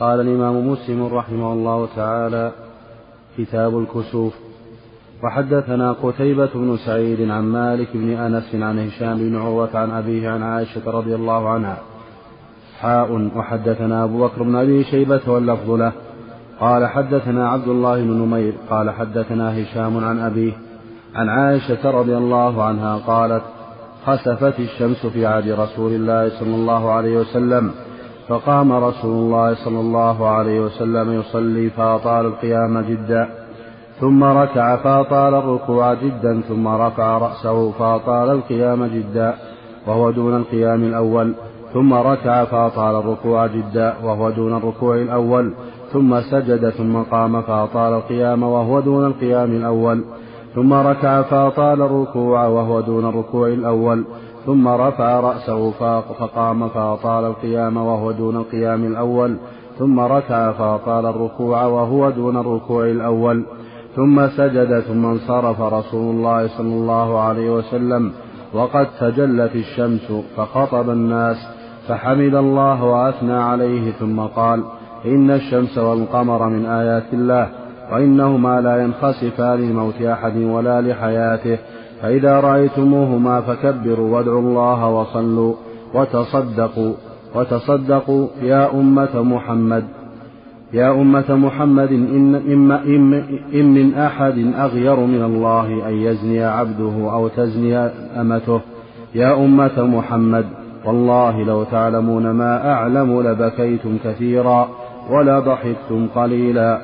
قال الإمام مسلم رحمه الله تعالى كتاب الكسوف وحدثنا قتيبة بن سعيد عن مالك بن أنس عن هشام بن عروة عن أبيه عن عائشة رضي الله عنها. حاء وحدثنا أبو بكر بن أبي شيبة واللفظ له. قال حدثنا عبد الله بن نمير قال حدثنا هشام عن أبيه عن عائشة رضي الله عنها قالت خسفت الشمس في عهد رسول الله صلى الله عليه وسلم. فقام رسول الله صلى الله عليه وسلم يصلي فأطال القيام جدا ثم ركع فأطال الركوع جدا ثم رفع رأسه فأطال القيام جدا وهو دون القيام الأول ثم ركع فأطال الركوع جدا وهو دون الركوع الأول ثم سجد ثم قام فأطال القيام وهو دون القيام الأول ثم ركع فأطال الركوع وهو دون الركوع الأول ثم رفع رأسه فقام فأطال القيام وهو دون القيام الأول. ثم ركع فأطال الركوع وهو دون الركوع الأول. ثم سجد ثم انصرف رسول الله صلى الله عليه وسلم. وقد تجلت الشمس فخطب الناس فحمد الله وأثنى عليه ثم قال إن الشمس والقمر من آيات الله وإنهما لا ينخسفان لموت أحد ولا لحياته. فإذا رأيتموهما فكبروا وادعوا الله وصلوا وتصدقوا وتصدقوا يا أمة محمد يا أمة محمد إن, إن, إن, إن من أحد أغير من الله أن يزني عبده أو تزني أمته يا أمة محمد والله لو تعلمون ما أعلم لبكيتم كثيرا ولا ضحكتم قليلا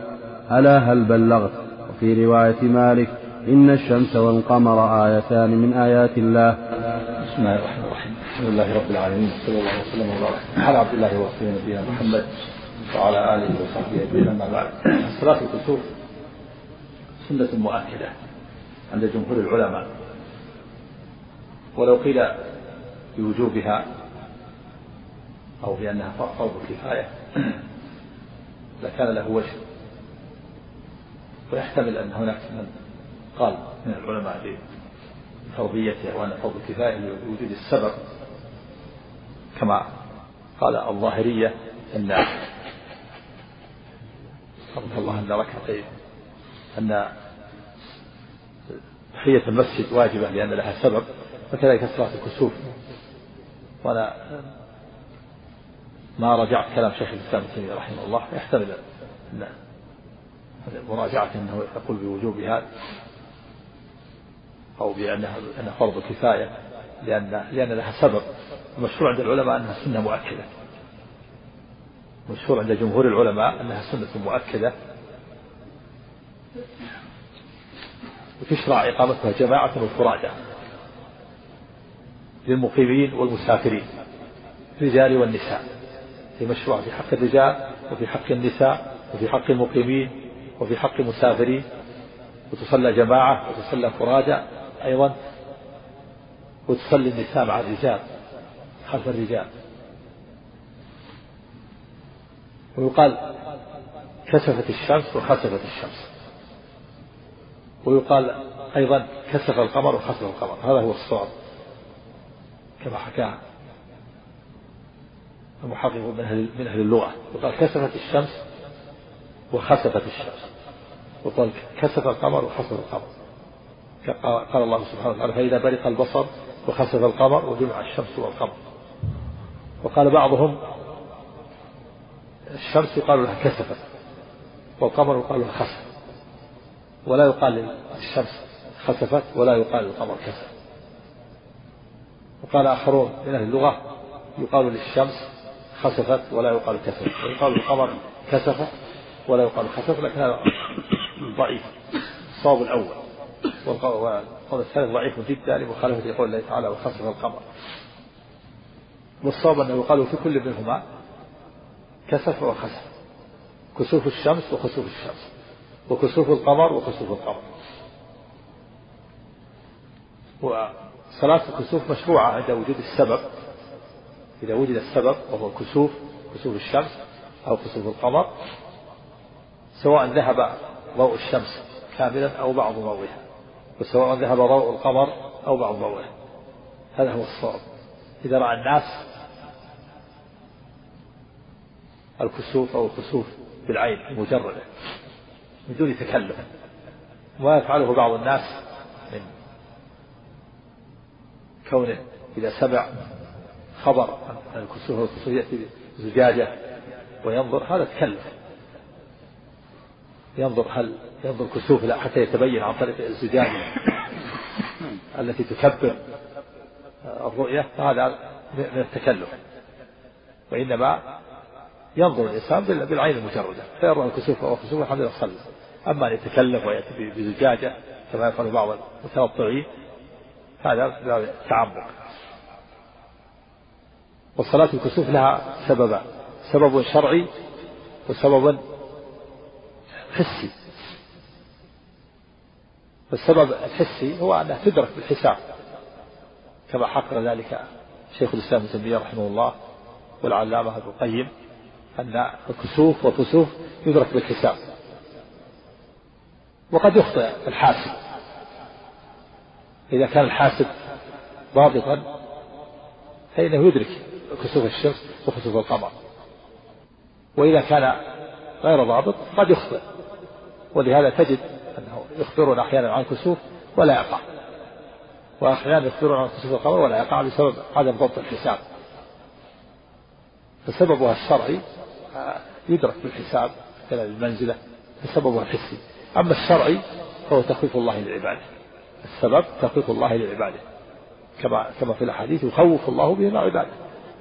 ألا هل بلغت؟ وفي رواية مالك إن الشمس والقمر آيتان من آيات الله. بسم الله الرحمن الرحيم. الحمد لله رب العالمين. صلى الله وسلم وبارك على عبد الله ورسوله نبينا محمد وعلى آله وصحبه أجمعين. أما بعد صلاة الكسوف سنة مؤكدة عند جمهور العلماء. ولو قيل بوجوبها أو بأنها فرض كفاية لكان له وجه. ويحتمل أن هناك من قال من العلماء بفرضيتها وأن فرض الكفاية لوجود السبب كما قال الظاهرية أن رحمة الله أن ركعتين أن تحية المسجد واجبة لأن لها سبب وكذلك صلاة الكسوف. وأنا ما رجعت كلام شيخ الإسلام ابن تيمية رحمه الله يحتمل أن مراجعة أنه يقول بوجوبها أو بأنها أنها فرض كفاية لأن لأن لها سبب. المشهور عند العلماء أنها سنة مؤكدة. مشهور عند جمهور العلماء أنها سنة مؤكدة. وتشرع إقامتها جماعة وفرادى للمقيمين والمسافرين الرجال والنساء. هي مشروع في حق الرجال وفي حق النساء وفي حق المقيمين وفي حق المسافرين. وتصلى جماعة وتصلى فرادى أيضا وتصلي النساء مع الرجال خلف الرجال. ويقال كسفت الشمس وخسفت الشمس. ويقال أيضا كسف القمر وخسف القمر. هذا هو الصواب كما حكى المحقق من أهل, من أهل اللغة. وقال كسفت الشمس وخسفت الشمس. وقال كسف القمر وخسف القمر. قال الله سبحانه وتعالى فإذا برق البصر وخسف القمر وجمع الشمس والقمر. وقال بعضهم الشمس يقال لها كسفت والقمر يقال لها خسف. ولا يقال للشمس خسفت ولا يقال للقمر كسف. وقال آخرون من أهل اللغة يقال للشمس خسفت ولا يقال كسفت. ويقال للقمر كسف ولا يقال خسف لكن هذا ضعيف. الصواب الأول. والقول الثالث ضعيف جدا لمخالفة قول الله تعالى وخسف القمر والصواب أنه يقال في كل منهما كسف وخسف. كسوف الشمس وخسوف الشمس. وكسوف القمر وخسوف القمر. وصلاة الكسوف مشروعة عند وجود السبب. إذا وجد السبب وهو كسوف كسوف الشمس أو كسوف القمر سواء ذهب ضوء الشمس كاملا أو بعض ضوئها. وسواء ذهب ضوء القمر أو بعض ضوئه. هذا هو الصواب. إذا رأى الناس الكسوف أو الكسوف بالعين المجردة من دون تكلف وما يفعله بعض الناس من كونه إذا سمع خبر عن الكسوف والكسوف يأتي بزجاجة وينظر هذا تكلف. ينظر هل ينظر كسوف لا حتى يتبين عن طريق الزجاجة التي تكبر الرؤية هذا من التكلف. وإنما ينظر الإنسان بالعين المجردة. فيرى الكسوف أو الكسوف الحمد لله صلى أما أن يتكلم ويأتي بزجاجة كما يفعل بعض المتنطعين هذا تعمق وصلاة الكسوف لها سببان سبب شرعي وسبب حسي. فالسبب الحسي هو أنها تدرك بالحساب كما حقر ذلك شيخ الإسلام ابن تيمية رحمه الله والعلامة ابن القيم أن الكسوف والكسوف يدرك بالحساب. وقد يخطئ الحاسب. إذا كان الحاسب ضابطا فإنه يدرك كسوف الشمس وكسوف القمر. وإذا كان غير ضابط قد يخطئ. ولهذا تجد أنه يخبرون أحيانا عن كسوف ولا يقع. وأحيانا يخبرون عن كسوف القمر ولا يقع بسبب عدم ضبط الحساب. فسببها الشرعي آه، يدرك بالحساب مثلا المنزلة فسببها الحسي. أما الشرعي فهو تخويف الله لعباده السبب تخويف الله لعباده كما كما في الأحاديث يخوف الله بهما عباده.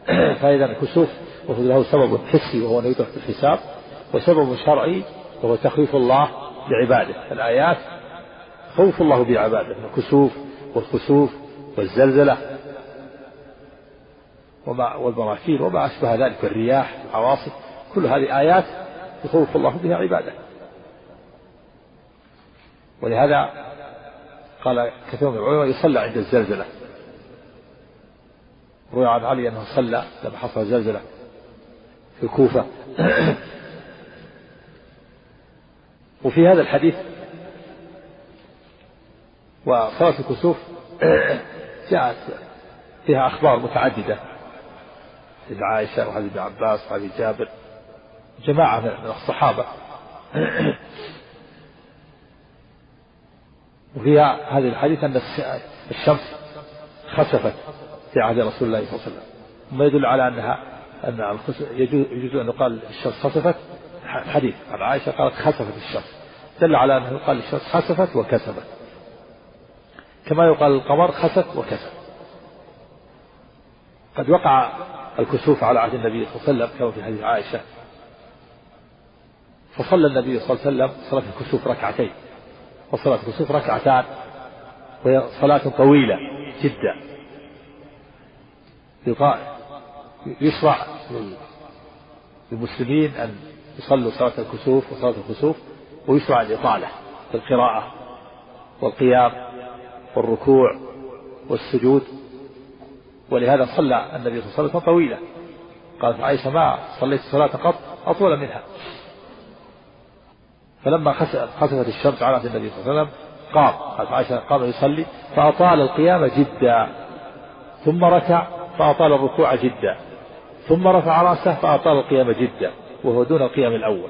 فإذا الكسوف له سبب حسي وهو أن يدرك بالحساب وسبب شرعي وهو تخويف الله لعباده الآيات خوف الله بعباده الكسوف والخسوف والزلزلة وما والبراكين وما أشبه ذلك والرياح والعواصف كل هذه آيات يخوف الله بها عباده. ولهذا قال كثير من العلماء يصلى عند الزلزلة. روي عن علي أنه صلى لما حصل زلزلة في الكوفة. وفي هذا الحديث وصلاة الكسوف جاءت فيها أخبار متعددة. حديث عائشة وحديث ابن عباس وحديث جابر. جماعة من الصحابة. وفيها هذه الحديث أن الشمس خسفت في عهد رسول الله صلى الله عليه وسلم. وما يدل على أنها أن يجوز أن يقال الشمس خسفت؟ حديث. عن عائشة قالت خسفت الشمس. دل على أنه يقال الشمس خسفت وكسفت كما يقال القمر خسف وكسف قد وقع الكسوف على عهد النبي صلى الله عليه وسلم كما في حديث عائشة. فصلى النبي صلى الله عليه وسلم صلاة الكسوف ركعتين. وصلاة الكسوف ركعتان وهي صلاة طويلة جدا. يشرع للمسلمين أن يصلوا صلاة الكسوف وصلاة الكسوف ويشرع الإطالة في القراءة والقيام والركوع والسجود. ولهذا صلى النبي صلى الله عليه وسلم طويلة قالت عائشة ما صليت صلاة قط؟ أطول منها. فلما خسفت الشمس على النبي صلى الله عليه وسلم قام. قالت عائشة قام يصلي فأطال القيام جدا. ثم ركع فأطال الركوع جدا. ثم رفع رأسه فأطال القيام جدا. وهو دون القيام الأول.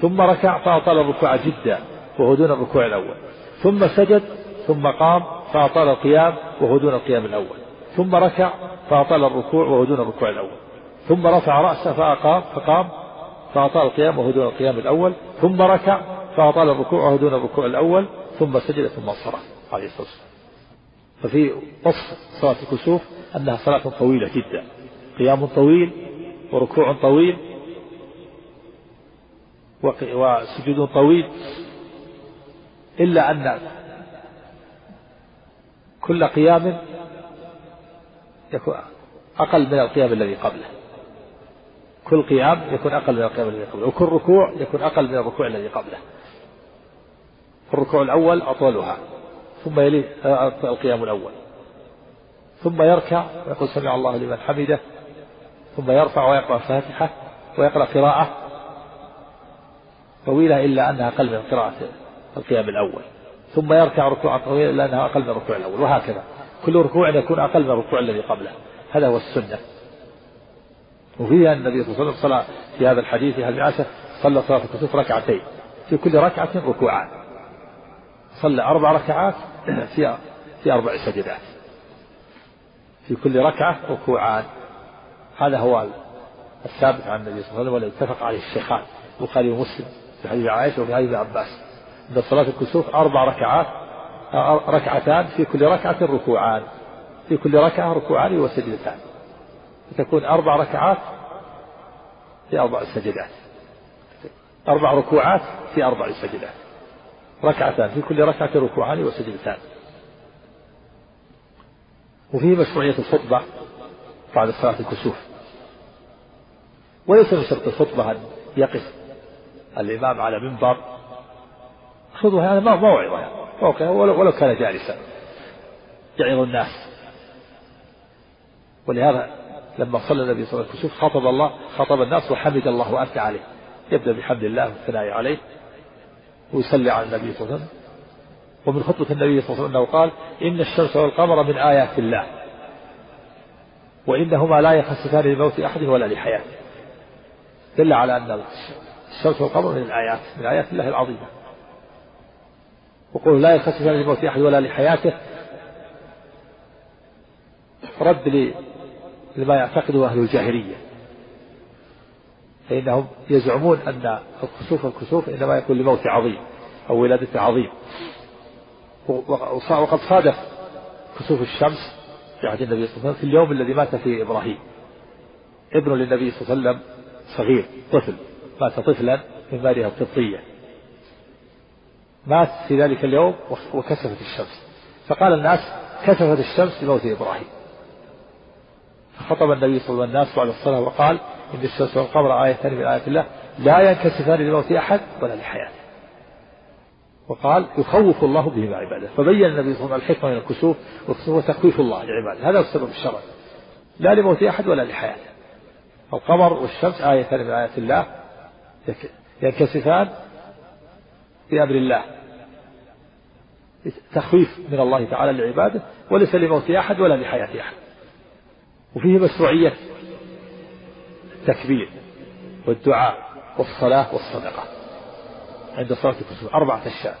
ثم ركع فأطال الركوع جدا وهو دون الركوع الأول. ثم سجد ثم قام فأطال القيام وهو دون القيام الأول. ثم ركع فأطال الركوع وهو دون الركوع الأول. ثم رفع رأسه فأقام فقام فأطال القيام وهو دون القيام الأول. ثم ركع فأطال الركوع وهو دون الركوع الأول. ثم سجد ثم انصرف عليه الصلاة والسلام. ففي وصف صلاة الكسوف أنها صلاة طويلة جدا. قيام طويل وركوع طويل وسجود طويل إلا أن كل قيام يكون أقل من القيام الذي قبله. كل قيام يكون أقل من القيام الذي قبله وكل ركوع يكون أقل من الركوع الذي قبله. الركوع الأول أطولها ثم يلي القيام الأول. ثم يركع ويقول سمع الله لمن حمده ثم يرفع ويقرأ الفاتحة ويقرأ قراءة طويلة إلا أنها أقل من قراءة القيام الأول. ثم يركع ركوعا طويلا إلا أنها أقل من الركوع الأول وهكذا. كل ركوع يكون أقل من الركوع الذي قبله. هذا هو السنة. وفيها النبي صلى الله عليه وسلم صلى في هذا الحديث هذه العشاء صلى صلاة الكسوف ركعتين. في كل ركعة ركوعان. صلى أربع ركعات في في أربع سجدات. في كل ركعة ركوعان. هذا هو الثابت عن النبي صلى الله عليه وسلم والذي اتفق عليه الشيخان البخاري ومسلم. في حديث عائشة وفي حديث عباس. أن صلاة الكسوف أربع ركعات ركعتان في كل ركعة ركوعان. في كل ركعة ركوعان وسجدتان. تكون أربع ركعات في أربع سجدات. أربع ركوعات في أربع سجدات. ركعتان في كل ركعة ركوعان وسجدتان. وفيه مشروعية الخطبة بعد صلاة الكسوف. وليس من شرط الخطبة أن يقف. الإمام على منبر. خذوا هذا موعظة يعني. ولو كان جالسا. يعظ الناس. ولهذا لما صلى النبي صلى الله عليه وسلم خطب الله خطب الناس وحمد الله وأثنى عليه. يبدأ بحمد الله والثناء عليه. ويصلي على النبي صلى الله عليه وسلم. ومن خطبة النبي صلى الله عليه وسلم أنه قال إن الشمس والقمر من آيات الله. وإنهما لا يخسفان لموت أحد ولا لحياته دل على أن الشمس والقمر من الآيات من آيات الله العظيمة. وقول لا يخسفان لموت أحد ولا لحياته. رد لما يعتقده أهل الجاهلية. فإنهم يزعمون أن الكسوف الكسوف إنما يكون لموت عظيم أو ولادة عظيم. وقد صادف كسوف الشمس في عهد النبي صلى الله عليه وسلم في اليوم الذي مات فيه إبراهيم. ابن للنبي صلى الله عليه وسلم صغير طفل. مات طفلا من مارها القبطية مات في ذلك اليوم وكسفت الشمس. فقال الناس كسفت الشمس لموت إبراهيم. فخطب النبي صلى الله عليه وسلم الناس بعد الصلاة وقال إن الشمس والقمر آيتان من آيات الله لا ينكسفان لموت أحد ولا لحياته. وقال يخوف الله بهما عباده. فبين النبي صلى الله عليه وسلم الحكمة من الكسوف والكسوف هو تخويف الله لعباده. هذا هو السبب الشرعي. لا لموت أحد ولا لحياته. القمر والشمس آيتان من آيات الله ينكسفان بأمر الله. تخويف من الله تعالى لعباده وليس لموت أحد ولا لحياة أحد. وفيه مشروعية التكبير والدعاء والصلاة والصدقة. عند صلاة الكسوف أربعة أشياء.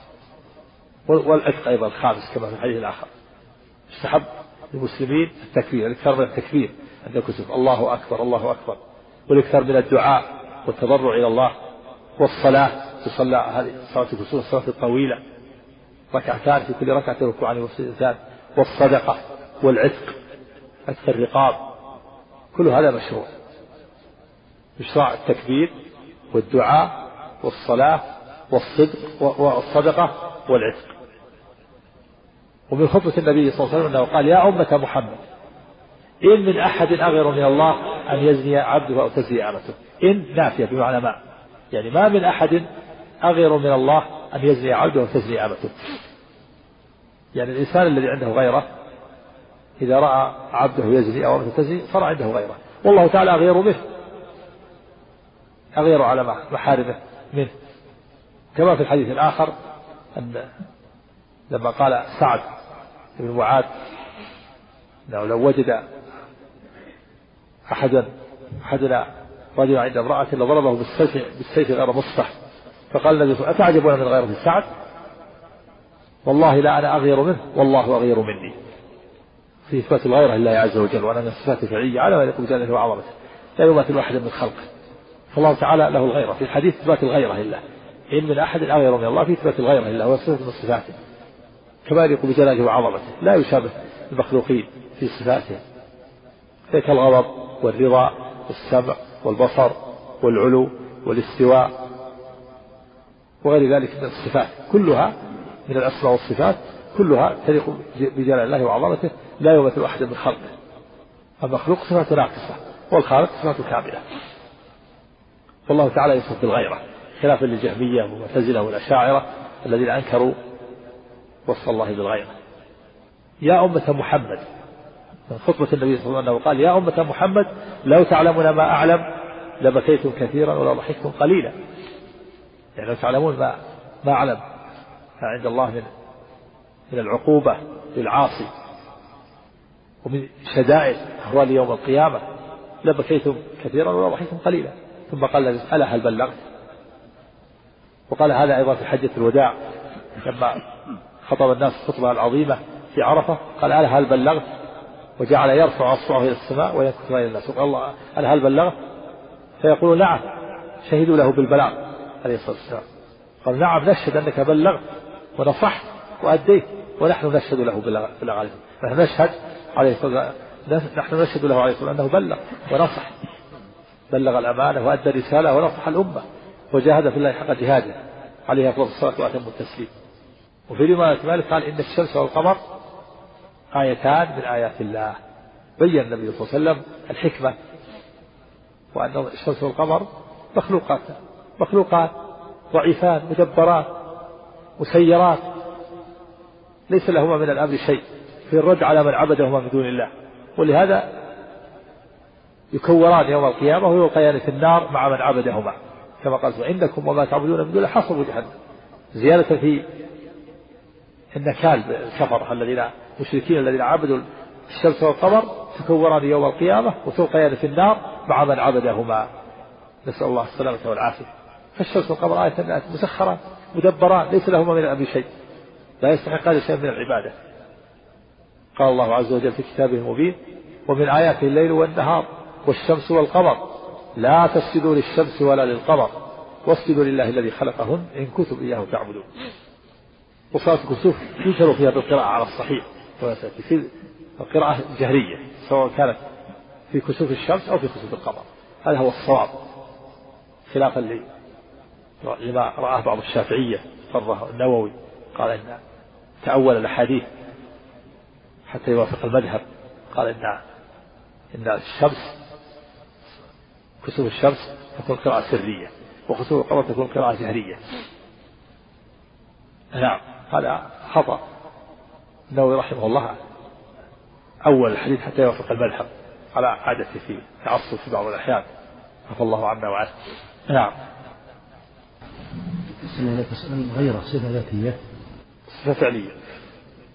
والعتق أيضا الخامس كما في الحديث الآخر. استحب للمسلمين التكبير الإكثار من التكبير عند الكسوف. الله أكبر الله أكبر. والإكثار من الدعاء والتضرع إلى الله والصلاة تصلى هذه صلاة الكسوف الصلاة الطويلة ركعتان في كل ركعة ركوعان وسجدتان والصدقة والعتق عتق الرقاب كل هذا مشروع. مشروع التكبير والدعاء والصلاة والصدق والصدقة والعتق. ومن خطبة النبي صلى الله عليه وسلم أنه قال يا أمة محمد إن من أحد أغير من الله أن يزني عبده أو تزني أمته. إن نافية بمعنى ما. يعني ما من أحد أغير من الله أن يزني عبده أو تزني أمته. يعني الإنسان الذي عنده غيرة إذا رأى عبده يزني أو أمته تزني صار عنده غيرة. والله تعالى أغير منه. أغير على محارمه منه. كما في الحديث الآخر أن لما قال سعد بن معاذ أنه لو وجد أحدا أحدنا رجل عند امرأة لضربه بالسيف بالسيف غير مصفح فقال النبي صلى الله عليه وسلم أتعجبون من غيرة سعد؟ والله لا أنا أغير منه. والله أغير مني. في إثبات الغيرة لله عز وجل وأنا من الصفات الفعلية على ما يليق بجلاله وعظمته. لا يماثل واحد من خلقه. فالله تعالى له الغيرة. في الحديث إثبات الغيرة لله. إن من أحد أغير من الله في إثبات الغيرة لله هو صفة من صفاته. كما يليق بجلاله وعظمته. لا يشابه المخلوقين في صفاته. كالغضب والرضا والسمع والبصر والعلو والاستواء وغير ذلك من الصفات. كلها من الأسماء والصفات كلها تليق بجلال الله وعظمته لا يمثل أحد من خلقه. المخلوق صفاته ناقصة والخالق صفاته كاملة. والله تعالى يصف بالغيرة خلافا للجهمية والمعتزلة والأشاعرة الذين أنكروا وصف الله بالغيرة. يا أمة محمد خطبة النبي صلى الله عليه وسلم قال يا أمة محمد لو تعلمون ما أعلم لبكيتم كثيرا ولا ضحكتم قليلا. يعني لو تعلمون ما ما أعلم عند الله من من العقوبة للعاصي ومن شدائد أهوال يوم القيامة لبكيتم كثيرا ولا ضحكتم قليلا. ثم قال ألا هل بلغت؟ وقال هذا أيضا في حجة الوداع لما خطب الناس الخطبة العظيمة في عرفة قال ألا هل بلغت؟ وجعل يرفع أصبعه إلى السماء وينكت إلى الناس. وقال الله ألا هل بلغت فيقول نعم شهدوا له بالبلاغ عليه الصلاة والسلام. قال نعم نشهد أنك بلغت ونصحت وأديت ونحن نشهد له بالبلاغ عليه نحن نشهد عليه الصلاة نحن نشهد له عليه الصلاة أنه بلغ ونصح. بلغ الأمانة وأدى الرسالة ونصح الأمة وجاهد في الله حق جهاده عليه أفضل الصلاة وأتم التسليم. وفي رواية مالك قال إن الشمس والقمر آيتان من آيات الله. بين النبي صلى الله عليه وسلم الحكمة وأن الشمس والقمر مخلوقات مخلوقات ضعيفان مدبرات مسيرات ليس لهما من الأمر شيء. في الرد على من عبدهما من دون الله. ولهذا يكوران يوم القيامة ويلقيان في النار مع من عبدهما. كما قال عندكم وما تعبدون من دون حصبوا جهنم. زيادة في النكال الكفر الذين المشركين الذين عبدوا الشمس والقمر تكوران يوم القيامة وتلقيان في النار مع من عبدهما. نسأل الله السلامة والعافية. فالشمس والقمر آية مسخرات مدبرات ليس لهما من الأمر شيء. لا يستحق هذا شيء من العبادة. قال الله عز وجل في كتابه المبين ومن آياته الليل والنهار والشمس والقمر. لا تسجدوا للشمس ولا للقمر واسجدوا لله الذي خلقهن إن كنتم إياه تعبدون. وصلاة الكسوف ينشر فيها بالقراءة على الصحيح. في القراءة الجهرية سواء كانت في كسوف الشمس أو في كسوف القمر. هذا هو الصواب خلافا لما رآه بعض الشافعية قرره النووي قال إن تأول الأحاديث حتى يوافق المذهب قال إن إن الشمس كسوف الشمس تكون قراءة سرية وكسوف القمر تكون قراءة جهرية. نعم هذا خطأ. النووي رحمه الله أول الحديث حتى يوافق المذهب على عادته في تعصب في بعض الأحيان. عفى الله عنا وعنه نعم. غير صفة ذاتية. صفة فعلية.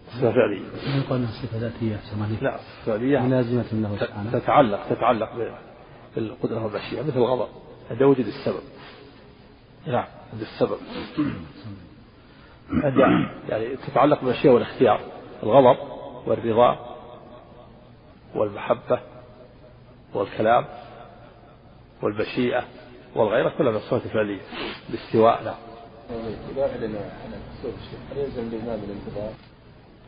صفة فعلية. ما يقال إنها صفة ذاتية لا صفة فعلية. ملازمة له سبحانه. تتعلق تتعلق بالقدرة والمشيئة مثل الغضب. عند وجود السبب. نعم عند السبب. عند يعني تتعلق بالمشيئة والاختيار. الغضب والرضا والمحبة والكلام والمشيئة والغيرة كلها من الصفات الفعلية. الاستواء نعم.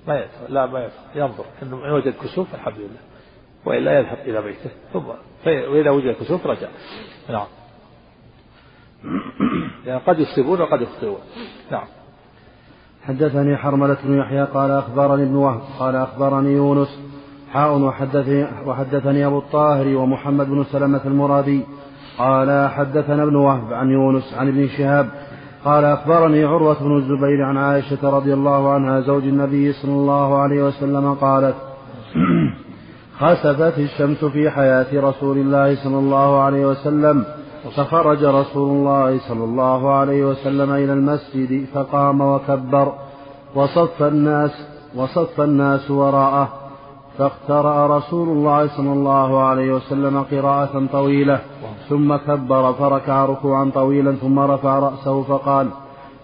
ما يدفع لا ما يدفع ينظر. إن وجد كسوف الحمد لله. والا يذهب إلى بيته ثم وإذا وجد كسوف رجع. نعم. يعني قد يصيبون وقد يخطئون. نعم. حدثني حرملة بن يحيى قال أخبرني ابن وهب قال أخبرني يونس. حاء وحدثني, وحدثني أبو الطاهر ومحمد بن سلمة المرادي قال حدثنا ابن وهب عن يونس عن ابن شهاب. قال أخبرني عروة بن الزبير عن عائشة رضي الله عنها زوج النبي صلى الله عليه وسلم قالت خسفت الشمس في حياة رسول الله صلى الله عليه وسلم. فخرج رسول الله صلى الله عليه وسلم إلى المسجد فقام وكبر وصف الناس وصف الناس وراءه فاقترأ رسول الله صلى الله عليه وسلم قراءة طويلة ثم كبر فركع ركوعا طويلا ثم رفع رأسه فقال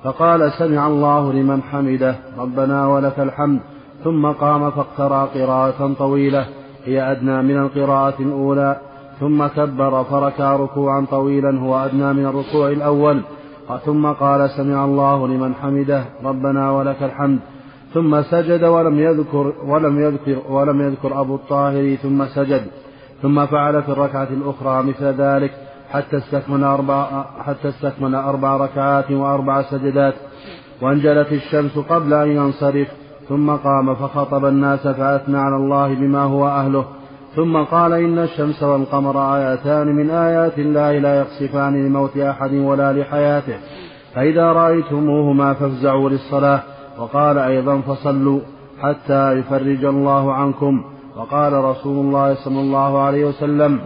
فقال سمع الله لمن حمده ربنا ولك الحمد ثم قام فاقترأ قراءة طويلة هي أدنى من القراءة الأولى. ثم كبر فركع ركوعا طويلا هو أدنى من الركوع الأول. ثم قال سمع الله لمن حمده ربنا ولك الحمد. ثم سجد ولم يذكر ولم يذكر ولم يذكر أبو الطاهر ثم سجد. ثم فعل في الركعة الأخرى مثل ذلك حتى استكمل أربع حتى استكمل أربع ركعات وأربع سجدات. وانجلت الشمس قبل أن ينصرف ثم قام فخطب الناس فأثنى على الله بما هو أهله. ثم قال إن الشمس والقمر آيتان من آيات الله لا يقصفان لموت أحد ولا لحياته. فإذا رأيتموهما فافزعوا للصلاة. وقال أيضا فصلوا حتى يفرج الله عنكم. وقال رسول الله صلى الله عليه وسلم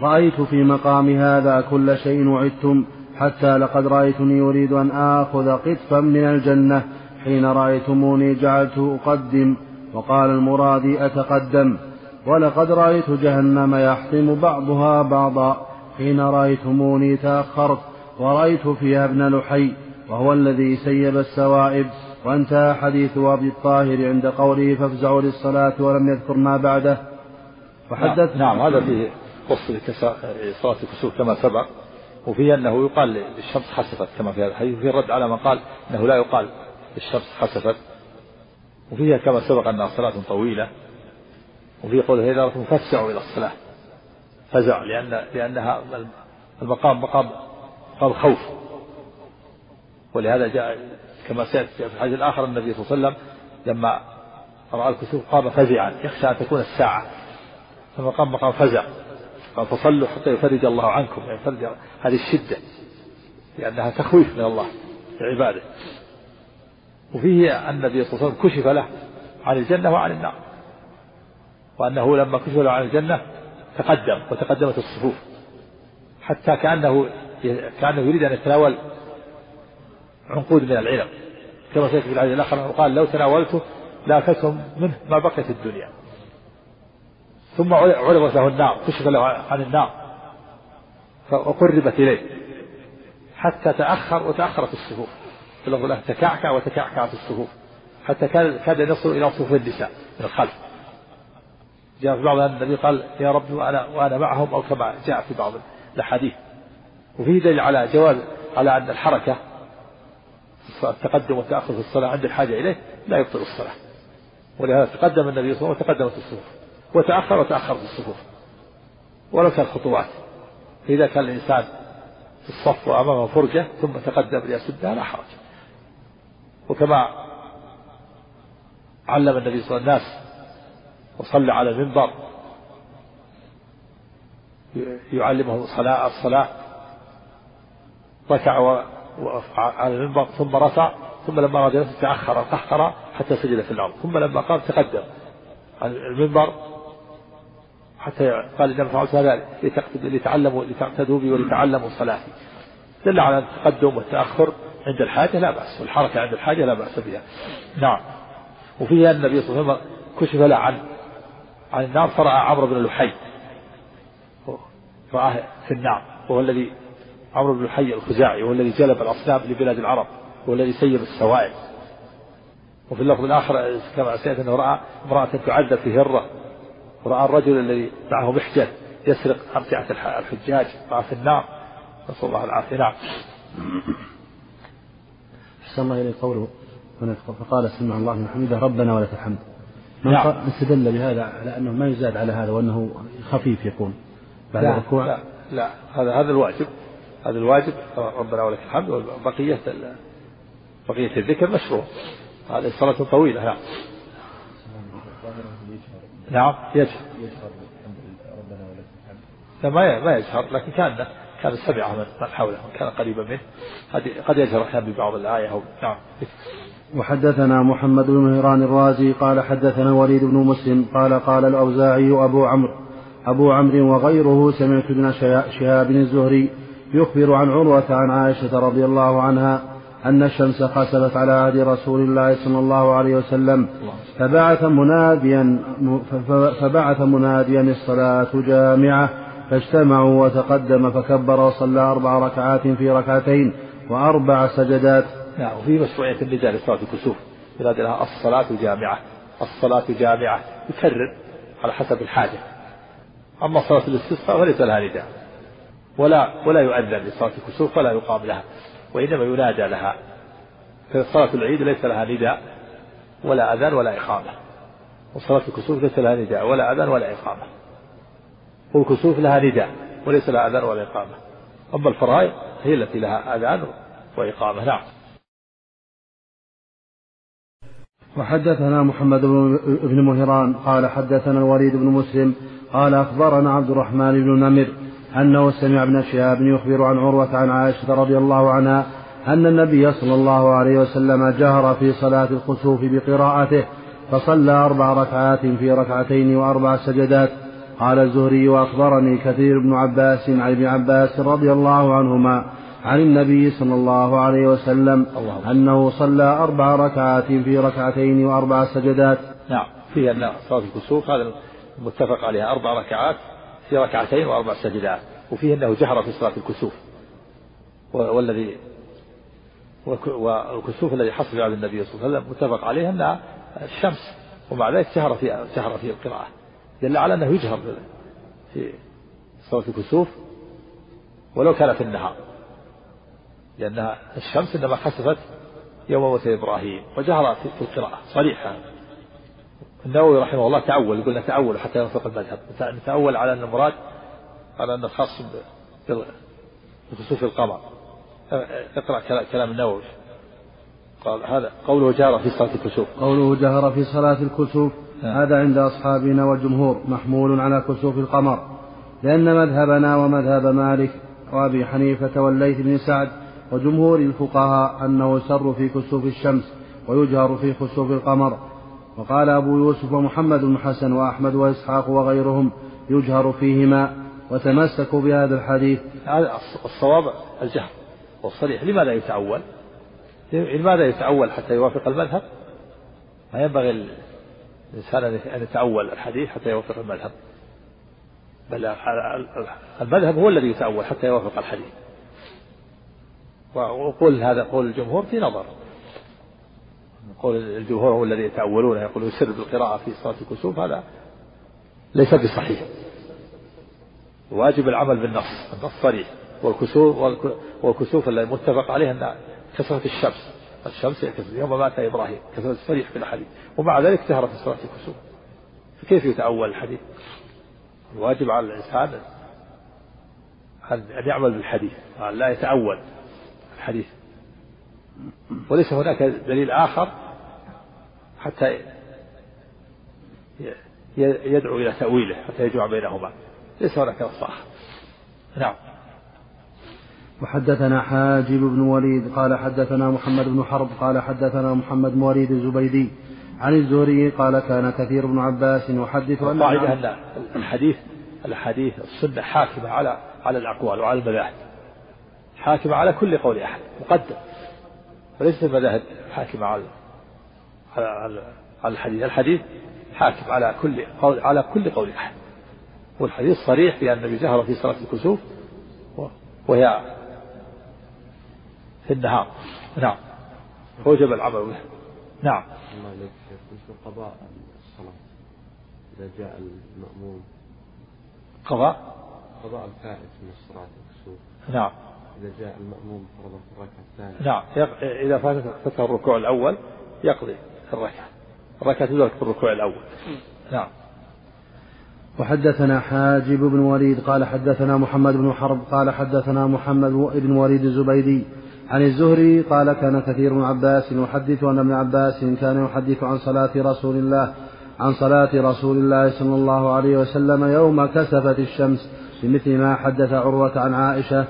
رأيت في مقام هذا كل شيء وعدتم حتى لقد رأيتني أريد أن آخذ قطفا من الجنة. حين رأيتموني جعلت أقدم. وقال المرادي أتقدم. ولقد رأيت جهنم يحطم بعضها بعضا حين رأيتموني تأخرت ورأيت فيها ابن لحي وهو الذي سيب السوائب وانتهى حديث أبي الطاهر عند قوله فافزعوا للصلاة ولم يذكر ما بعده. وحدث نعم, نعم هذا فيه قص صلاة الكسوف كما سبق وفيه أنه يقال للشمس خسفت كما في هذا الحديث وفيه الرد على من قال أنه لا يقال للشمس خسفت وفيها كما سبق أنها صلاة طويلة وفي قوله إذا أردتم فاسعوا إلى الصلاة. فزع لأن لأنها المقام مقام مقام خوف. ولهذا جاء كما سيأتي في الحديث الآخر النبي صلى الله عليه وسلم لما رأى الكسوف قام فزعا يخشى أن تكون الساعة. فمقام مقام فزع. قال فصلوا حتى يفرج الله عنكم. يعني يفرج هذه الشدة لأنها تخويف من الله لعباده. وفيه أن النبي صلى الله عليه وسلم كشف له عن الجنة وعن النار. وأنه لما كشف عن الجنة تقدم وتقدمت الصفوف. حتى كأنه كأنه يريد أن يتناول عنقود من العنب كما سيأتي في الحديث الآخر قال لو تناولته لاكلتم منه ما بقيت الدنيا. ثم عرضت له النار كشف له عن النار وقربت إليه. حتى تأخر وتأخرت الصفوف. في اللفظ تكعكع وتكعكعت الصفوف. حتى كاد كاد يصل إلى صفوف النساء من الخلف. جاء في بعض النبي قال يا رب وأنا وأنا معهم أو كما جاء في بعض الأحاديث. وفيه دليل على جواز على أن الحركة التقدم والتأخر في الصلاة عند الحاجة إليه لا يبطل الصلاة. ولهذا تقدم النبي صلى الله عليه وسلم وتقدمت الصفوف. وتأخر وتأخرت الصفوف. ولو كان خطوات. فإذا كان الإنسان في الصف وأمامه فرجة ثم تقدم ليسدها لا حرج. وكما علم النبي صلى الله عليه وسلم الناس وصلى على المنبر. يعلمهم الصلاة الصلاة. ركع على المنبر ثم رفع ثم لما نفسه تأخر قهقر حتى سجد في الأرض. ثم لما قام تقدم عن المنبر حتى قال إنما فعلت هذا لتعلموا لتعتدوا بي ولتعلموا صلاتي. دل على التقدم والتأخر عند الحاجة لا بأس والحركة عند الحاجة لا بأس بها. نعم. وفيها النبي صلى الله عليه وسلم كشف له عن عن النار فرأى عمرو بن لحي. رآه في النار. وهو الذي عمرو بن لحي الخزاعي وهو الذي جلب الأصنام لبلاد العرب وهو الذي سيب السوائل. وفي اللفظ الآخر كما سيأتي أنه رأى امرأة تعذب في هرة ورأى الرجل الذي معه محجن يسرق أمتعة الحجاج رأى في النار. نسأل الله العافية. نعم. أحسن الله إليه قوله فقال سمع الله من حمده ربنا ولك الحمد. نعم. استدل بهذا على أنه ما يزاد على هذا وأنه خفيف يكون. بعد لا الركوع؟ لا لا. هذا هذا الواجب. هذا الواجب. ربنا ولك الحمد. وبقية بقية الذكر مشروع. هذه صلاة طويلة. نعم. نعم. يجهر. لا ما ما يجهر لكن كان كان السبعة من حوله كان قريبا منه. قد أحيانا ببعض الآية أو نعم. وحدثنا محمد بن مهران الرازي قال حدثنا وليد بن مسلم قال قال الأوزاعي أبو عمرو. أبو عمرو وغيره سمعت ابن شهاب الزهري يخبر عن عروة عن عائشة رضي الله عنها أن الشمس خسفت على عهد رسول الله صلى الله عليه وسلم فبعث مناديا فبعث مناديا الصلاة جامعة فاجتمعوا وتقدم فكبر وصلى أربع ركعات في ركعتين وأربع سجدات. نعم وفي مشروعية النداء لصلاة الكسوف. ينادي لها الصلاة جامعة الصلاة جامعة يكرر على حسب الحاجة. أما صلاة الاستسقاء فليس لها نداء. ولا ولا يؤذن لصلاة الكسوف ولا يقام لها. وإنما ينادى لها. فصلاة العيد ليس لها نداء. ولا أذان ولا إقامة. وصلاة الكسوف ليس لها نداء. ولا أذان ولا إقامة. والكسوف لها نداء وليس لها أذان ولا إقامة. أما الفرائض هي التي لها أذان وإقامة نعم. وحدثنا محمد بن مهران قال حدثنا الوليد بن مسلم قال أخبرنا عبد الرحمن بن نمر أنه سمع ابن شهاب يخبر عن عروة عن عائشة رضي الله عنها أن النبي صلى الله عليه وسلم جهر في صلاة الخسوف بقراءته فصلى أربع ركعات في ركعتين وأربع سجدات قال الزهري وأخبرني كثير بن عباس عن ابن عباس رضي الله عنهما عن النبي صلى الله عليه وسلم الله. أنه صلى أربع ركعات في ركعتين وأربع سجدات. نعم في أن صلاة الكسوف هذا متفق عليها أربع ركعات في ركعتين وأربع سجدات وفيه أنه جهر في صلاة الكسوف. والذي والكسوف الذي حصل في النبي صلى الله عليه وسلم متفق عليه أنها الشمس ومع ذلك جهر في جهر في القراءة. دل على أنه يجهر في صلاة الكسوف ولو كان في النهار. لأنها الشمس إنما خسفت يوم موت إبراهيم وجهر في القراءة صريحة. النووي رحمه الله تأول يقول نتأول حتى يوافق المذهب. نتأول على أن المراد على أن الخاص بخسوف القمر اقرأ كلام النووي. قال هذا قوله جهر في صلاة الكسوف. قوله جهر في صلاة الكسوف. نعم. هذا عند أصحابنا والجمهور محمول على كسوف القمر. لأن مذهبنا ومذهب مالك وأبي حنيفة والليث بن سعد وجمهور الفقهاء أنه سر في كسوف الشمس ويجهر في كسوف القمر. وقال أبو يوسف ومحمد بن حسن وأحمد وإسحاق وغيرهم يجهر فيهما وتمسكوا بهذا الحديث. هذا الصواب الجهر والصريح. لماذا يتأول؟ لماذا يتأول حتى يوافق المذهب؟ ما ينبغي الإنسان أن يتأول الحديث حتى يوافق المذهب. بل المذهب هو الذي يتأول حتى يوافق الحديث. وقول هذا قول الجمهور في نظر. قول الجمهور هو الذي يتأولون يقول يسر بالقراءة في صلاة الكسوف هذا ليس بصحيح. واجب العمل بالنص النص صريح. والكسوف والكسوف الذي متفق عليه أن كسرت الشمس. الشمس يوم مات إبراهيم كسرت صريح في الحديث. ومع ذلك في صلاة الكسوف. فكيف يتأول الحديث؟ الواجب على الإنسان أن يعمل بالحديث أن لا يتأول الحديث. وليس هناك دليل آخر حتى يدعو إلى تأويله حتى يجمع بينهما. ليس هناك نص آخر. نعم. وحدثنا حاجب بن وليد قال حدثنا محمد بن حرب قال حدثنا محمد بن وليد الزبيدي. عن الزهري قال كان كثير بن عباس يحدث أن أن الحديث الحديث السنة حاكمة على على الأقوال وعلى المذاهب. حاكمة على كل قول أحد مقدم. وليست المذاهب حاكمة على على على الحديث. الحديث حاكم على كل قول على كل قول أحد. والحديث صريح في أن النبي جهر في صلاة الكسوف وهي في النهار نعم. وجب العمل به نعم. الله عليك مثل قضاء الصلاة إذا جاء المأموم. قضاء؟ قضاء الفائت من الصلاة الكسوف نعم. إذا جاء المأموم فرضا في الركعة الثانية. نعم. إذا فاتته الركوع الأول يقضي الركعة. الركعة تدرك في الركوع الأول. نعم. وحدثنا حاجب بن وليد قال حدثنا محمد بن حرب قال حدثنا محمد بن وليد الزبيدي عن الزهري قال كان كثير بن عباس يحدث أن ابن عباس كان يحدث عن صلاة رسول الله عن صلاة رسول الله صلى الله عليه وسلم يوم كسفت الشمس بمثل ما حدث عروة عن عائشة.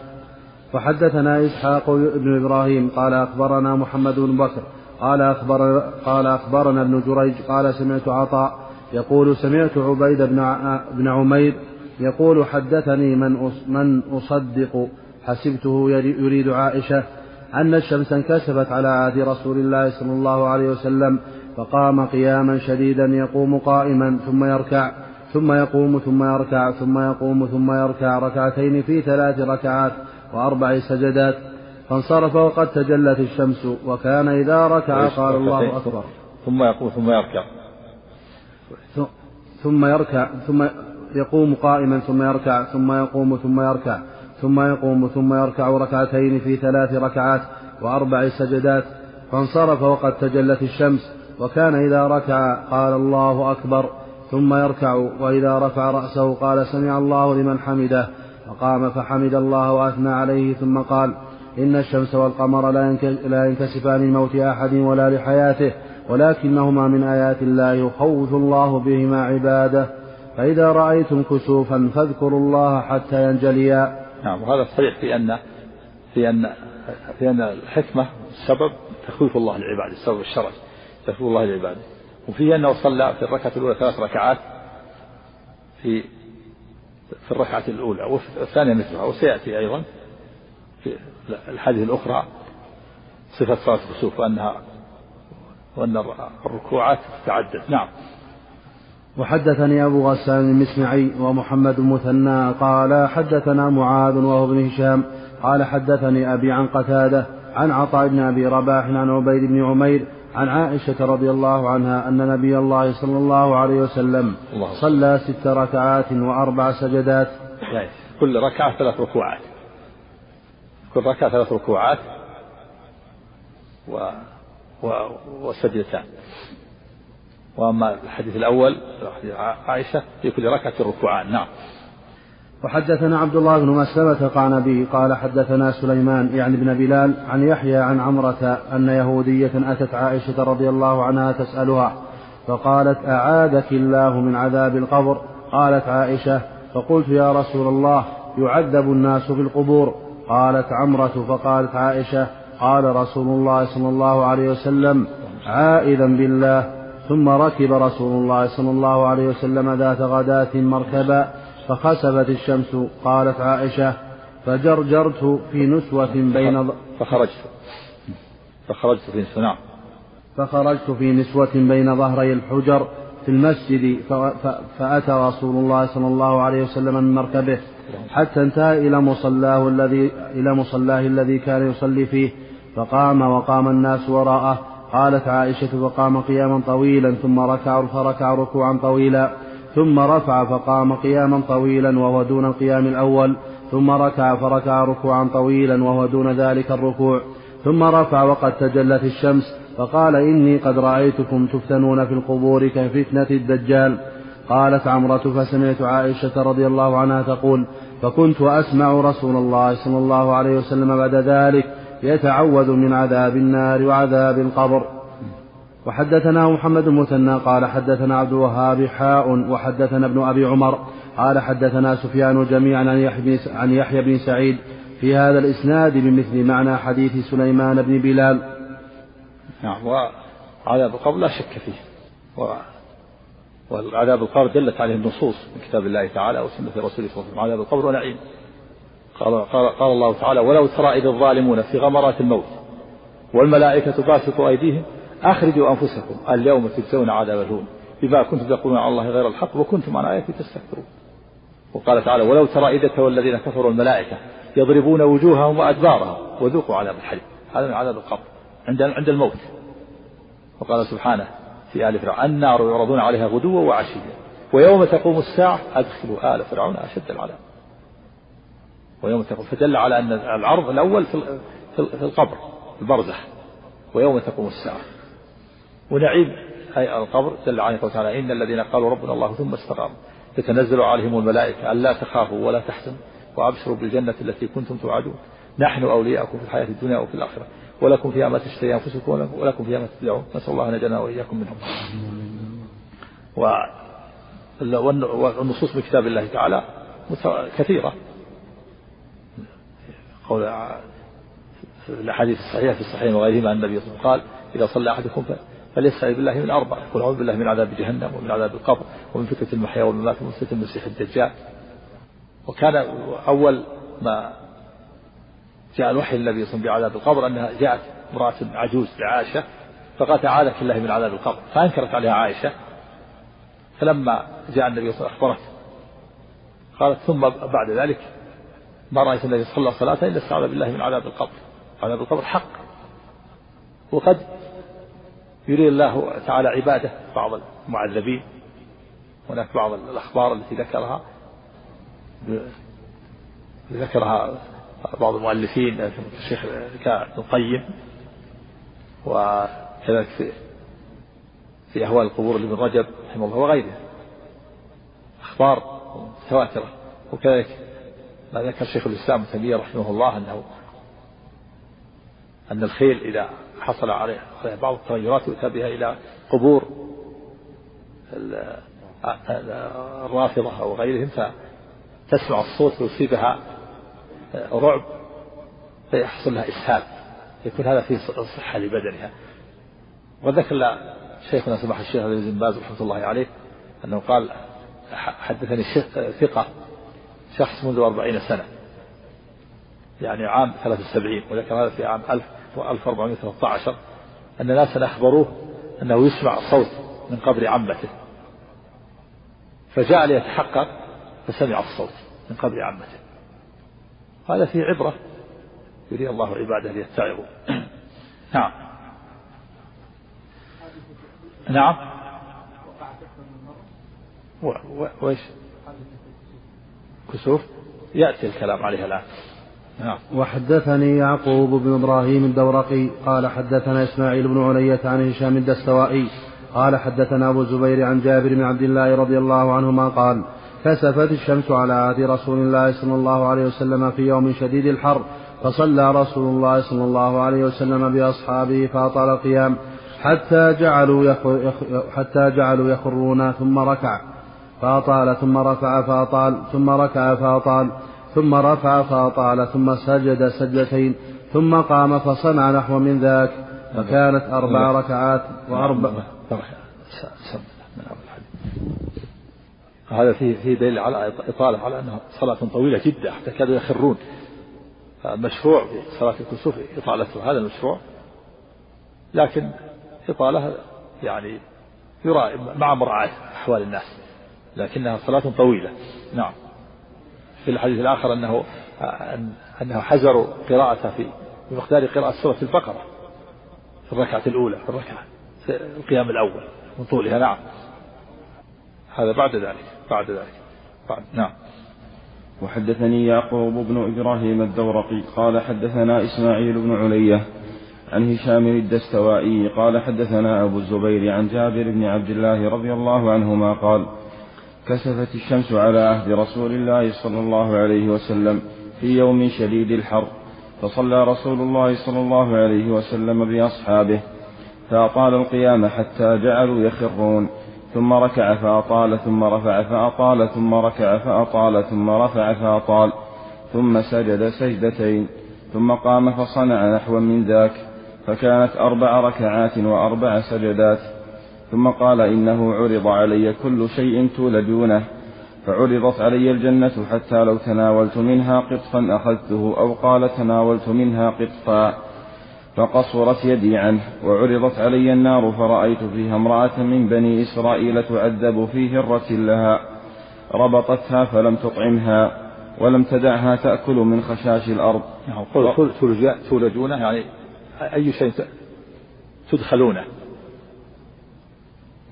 وحدثنا إسحاق بن إبراهيم قال أخبرنا محمد بن بكر قال أخبر قال أخبرنا ابن جريج قال سمعت عطاء يقول سمعت عبيد بن بن عمير يقول حدثني من من أصدق حسبته يريد عائشة. أن الشمس انكسفت على عهد رسول الله صلى الله عليه وسلم فقام قياما شديدا يقوم قائما ثم يركع ثم يقوم ثم يركع ثم يقوم ثم يركع ركعتين في ثلاث ركعات وأربع سجدات فانصرف وقد تجلت الشمس وكان إذا ركع قال الله أكبر. ثم يقوم ثم يركع. ثم يركع ثم يقوم قائما ثم يركع ثم يقوم ثم يركع. ثم يقوم ثم يركع ركعتين في ثلاث ركعات وأربع سجدات فانصرف وقد تجلت الشمس وكان إذا ركع قال الله أكبر ثم يركع وإذا رفع رأسه قال سمع الله لمن حمده فقام فحمد الله وأثنى عليه ثم قال إن الشمس والقمر لا ينكسفان لموت أحد ولا لحياته ولكنهما من آيات الله يخوف الله بهما عباده. فإذا رأيتم كسوفا فاذكروا الله حتى ينجليا. نعم وهذا صريح في أن في أن في أن الحكمة السبب تخويف الله لعباده السبب الشرعي تخويف الله لعباده وفيه أنه صلى في الركعة الأولى ثلاث ركعات في في الركعة الأولى وفي الثانية مثلها وسيأتي أيضا في الحديث الأخرى صفة صلاة الكسوف وأنها وأن الركوعات تعدد نعم. وحدثني أبو غسان المسمعي ومحمد المثنى قال حدثنا معاذ وهو ابن هشام قال حدثني أبي عن قتادة عن عطاء بن أبي رباح عن عبيد بن عمير عن عائشة رضي الله عنها أن نبي الله صلى الله عليه وسلم الله صلى ست ركعات وأربع سجدات. كل ركعة ثلاث ركوعات. كل ركعة ثلاث ركوعات و... و... وسجدتان. وأما الحديث الأول عائشة في كل ركعة ركوعان. نعم. وحدثنا عبد الله بن مسلمة قال به قال حدثنا سليمان يعني بن بلال عن يحيى عن عمرة أن يهودية أتت عائشة رضي الله عنها تسألها فقالت أعاذك الله من عذاب القبر؟ قالت عائشة فقلت يا رسول الله يعذب الناس في القبور قالت عمرة فقالت عائشة قال رسول الله صلى الله عليه وسلم عائذا بالله. ثم ركب رسول الله صلى الله عليه وسلم ذات غداة مركبا فخسفت الشمس. قالت عائشة فجرجرت في نسوة بين فخرجت. فخرجت في نسوة نعم. فخرجت في نسوة بين ظهري الحجر في المسجد فأتى رسول الله صلى الله عليه وسلم من مركبه. حتى انتهى إلى مصلاه الذي إلى مصلاه الذي كان يصلي فيه. فقام وقام الناس وراءه. قالت عائشة فقام قياما طويلا ثم ركع فركع ركوعا طويلا ثم رفع فقام قياما طويلا وهو دون القيام الأول ثم ركع فركع ركوعا طويلا وهو دون ذلك الركوع ثم رفع وقد تجلت الشمس فقال إني قد رأيتكم تفتنون في القبور كفتنة الدجال. قالت عمرة فسمعت عائشة رضي الله عنها تقول فكنت أسمع رسول الله صلى الله عليه وسلم بعد ذلك يتعوذ من عذاب النار وعذاب القبر. وحدثنا محمد المثنى قال حدثنا عبد الوهاب حاء وحدثنا ابن أبي عمر قال حدثنا سفيان جميعا عن يحيى بن سعيد في هذا الإسناد بمثل معنى حديث سليمان بن بلال. نعم وعذاب القبر لا شك فيه. والعذاب القبر دلت عليه النصوص من كتاب الله تعالى وسنة رسوله صلى الله عليه وسلم. عذاب القبر ونعيم. قال, قال, قال الله تعالى ولو ترى إذ الظالمون في غمرات الموت والملائكة باسطوا أيديهم أخرجوا أنفسكم اليوم تجزون عذاب الهون بما كنتم تقولون على الله غير الحق وكنتم عن آياتي تستكبرون. وقال تعالى ولو ترى تولى الذين كفروا الملائكة يضربون وجوههم وأدبارهم وذوقوا عذاب الحريق. هذا من عذاب القبر عند عند الموت. وقال سبحانه في آل فرعون النار يعرضون عليها غدوا وعشيا ويوم تقوم الساعة أدخلوا آل فرعون أشد العذاب. ويوم تقوم. فدل على أن العرض الأول في القبر البرزخ. ويوم تقوم الساعة. ونعيم. أي القبر دل عليه قوله تعالى إن الذين قالوا ربنا الله ثم استقاموا تتنزل عليهم الملائكة ألا تخافوا ولا تحزنوا وأبشروا بالجنة التي كنتم توعدون. نحن أولياؤكم في الحياة الدنيا وفي الآخرة. ولكم فيها ما تشتهي أنفسكم ولكم فيها ما تدعون. نسأل الله أن يجعلنا وإياكم منهم. والنصوص من كتاب الله تعالى كثيرة. قول الأحاديث الصحيحة في الصحيحين وغيرهما أن النبي صلى الله عليه وسلم قال إذا صلى أحدكم فليستعذ بالله من أربع يقول أعوذ بالله من عذاب جهنم ومن عذاب القبر ومن فتنة المحيا والممات ومن فتنة المسيح الدجال. وكان أول ما جاء الوحي النبي صلى الله عليه وسلم بعذاب القبر أنها جاءت امرأة عجوز لعائشة فقالت أعاذك الله من عذاب القبر. فأنكرت عليها عائشة. فلما جاء النبي صلى الله عليه وسلم أخبرت قالت ثم بعد ذلك ما رأيت النبي صلى وسلم إلا استعاذ بالله من عذاب القبر. عذاب القبر حق. وقد يري الله تعالى عباده بعض المعذبين. هناك بعض الأخبار التي ذكرها. ذكرها بعض المؤلفين الشيخ ابن القيم. وكذلك في في أهوال القبور لابن رجب رحمه الله وغيره. أخبار متواترة. وكذلك ما ذكر شيخ الإسلام ابن تيمية رحمه الله أنه أن الخيل إذا حصل عليه بعض التغيرات يؤتى بها إلى قبور الرافضة أو غيرهم فتسمع الصوت ويصيبها رعب فيحصل لها إسهال. يكون هذا فيه صحة لبدنها. وذكر شيخنا سماح الشيخ ابن باز رحمة الله عليه أنه قال حدثني ثقة شخص منذ أربعين سنة. يعني عام 73 وذكر هذا في عام 1413 أن ناسا أخبروه أنه يسمع صوت من قبر عمته. فجاء ليتحقق فسمع الصوت من قبل عمته. هذا فيه عبرة يريد الله عباده ليتعظوا نعم. نعم. وإيش؟ كسوف يأتي الكلام عليها الآن نعم. وحدثني يعقوب بن إبراهيم الدورقي قال حدثنا إسماعيل بن علية عن هشام الدستوائي قال حدثنا أبو الزبير عن جابر بن عبد الله رضي الله عنهما قال كسفت الشمس على عهد رسول الله صلى الله عليه وسلم في يوم شديد الحر فصلى رسول الله صلى الله عليه وسلم بأصحابه فأطال القيام حتى جعلوا. حتى جعلوا يخرون ثم ركع فأطال ثم رفع فأطال ثم ركع فأطال ثم رفع فأطال ثم سجد سجدتين ثم قام فصنع نحو من ذاك فكانت أربع ركعات وأربع هذا فيه فيه دليل على إطالة على أنها صلاة طويلة جدا حتى كانوا يخرون. مشروع في صلاة الكسوف إطالته هذا المشروع. لكن إطالة يعني يرى مع مراعاة أحوال الناس. لكنها صلاة طويلة. نعم. في الحديث الآخر أنه أنه حزروا قراءته في بمقدار قراءة سورة البقرة في الركعة الأولى في الركعة في القيام الأول من طولها. نعم. هذا بعد ذلك بعد ذلك بعد نعم. وحدثني يعقوب بن إبراهيم الدورقي قال حدثنا إسماعيل بن علية عن هشام الدستوائي قال حدثنا أبو الزبير عن جابر بن عبد الله رضي الله عنهما قال كسفت الشمس على عهد رسول الله صلى الله عليه وسلم في يوم شديد الحر. فصلى رسول الله صلى الله عليه وسلم بأصحابه فأطال القيام حتى جعلوا يخرون. ثم ركع فأطال ثم رفع فأطال ثم ركع فأطال ثم رفع فأطال ثم سجد سجدتين ثم قام فصنع نحوا من ذاك. فكانت أربع ركعات وأربع سجدات. ثم قال إنه عرض علي كل شيء تولدونه فعرضت علي الجنة حتى لو تناولت منها قطفا أخذته أو قال تناولت منها قطفا فقصرت يدي عنه وعرضت علي النار فرأيت فيها امرأة من بني إسرائيل تعذب في هرة لها ربطتها فلم تطعمها ولم تدعها تأكل من خشاش الأرض. نعم تولجونه يعني أي شيء تدخلونه.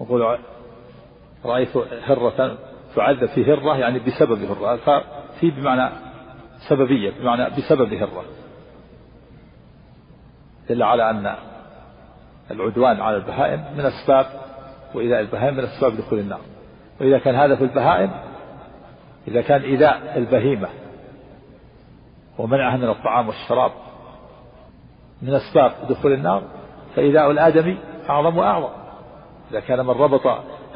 يقول رأيت هرة تعذب في هرة يعني بسبب هرة. ففي بمعنى سببية بمعنى بسبب هرة. دل على أن العدوان على البهائم من أسباب وإذا البهائم من أسباب دخول النار. وإذا كان هذا في البهائم إذا كان إيذاء البهيمة ومنعها من الطعام والشراب من أسباب دخول النار فإيذاء الآدمي أعظم وأعظم. إذا كان من ربط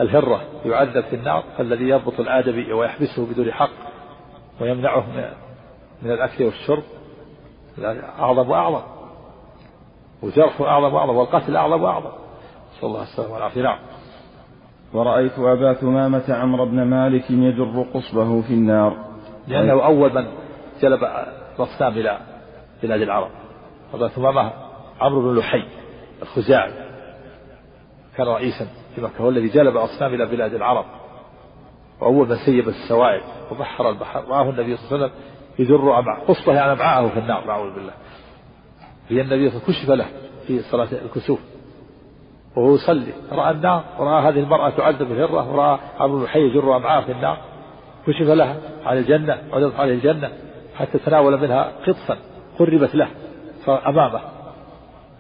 الهرة يعذب في النار فالذي يربط الآدمي ويحبسه بدون حق ويمنعه من الأكل والشرب أعظم وأعظم. وجرح أعظم وأعظم والقتل أعظم وأعظم. نسأل الله السلامة والعافية. نعم. ورأيت أبا ثمامة عمرو بن مالك يجر قصبه في النار. لأنه أول من جلب الأصنام إلى بلاد العرب. أبا ثمامة عمرو بن لحي الخزاعي. كان رئيسا في مكة هو الذي جلب الأصنام إلى بلاد العرب. وأول من سيب السوائل وبحر البحر. رآه النبي صلى الله عليه وسلم يجر أمعاء قصبه يعني أمعاءه في النار نعوذ بالله. هي النبي صلى الله عليه وسلم كشف له في صلاة الكسوف. وهو يصلي. رأى النار ورأى هذه المرأة تعذب الهرة ورأى عمرو بن حي يجر أمعاء في النار. كشف لها على الجنة عرضت عليه الجنة حتى تناول منها قطفا قربت له أمامه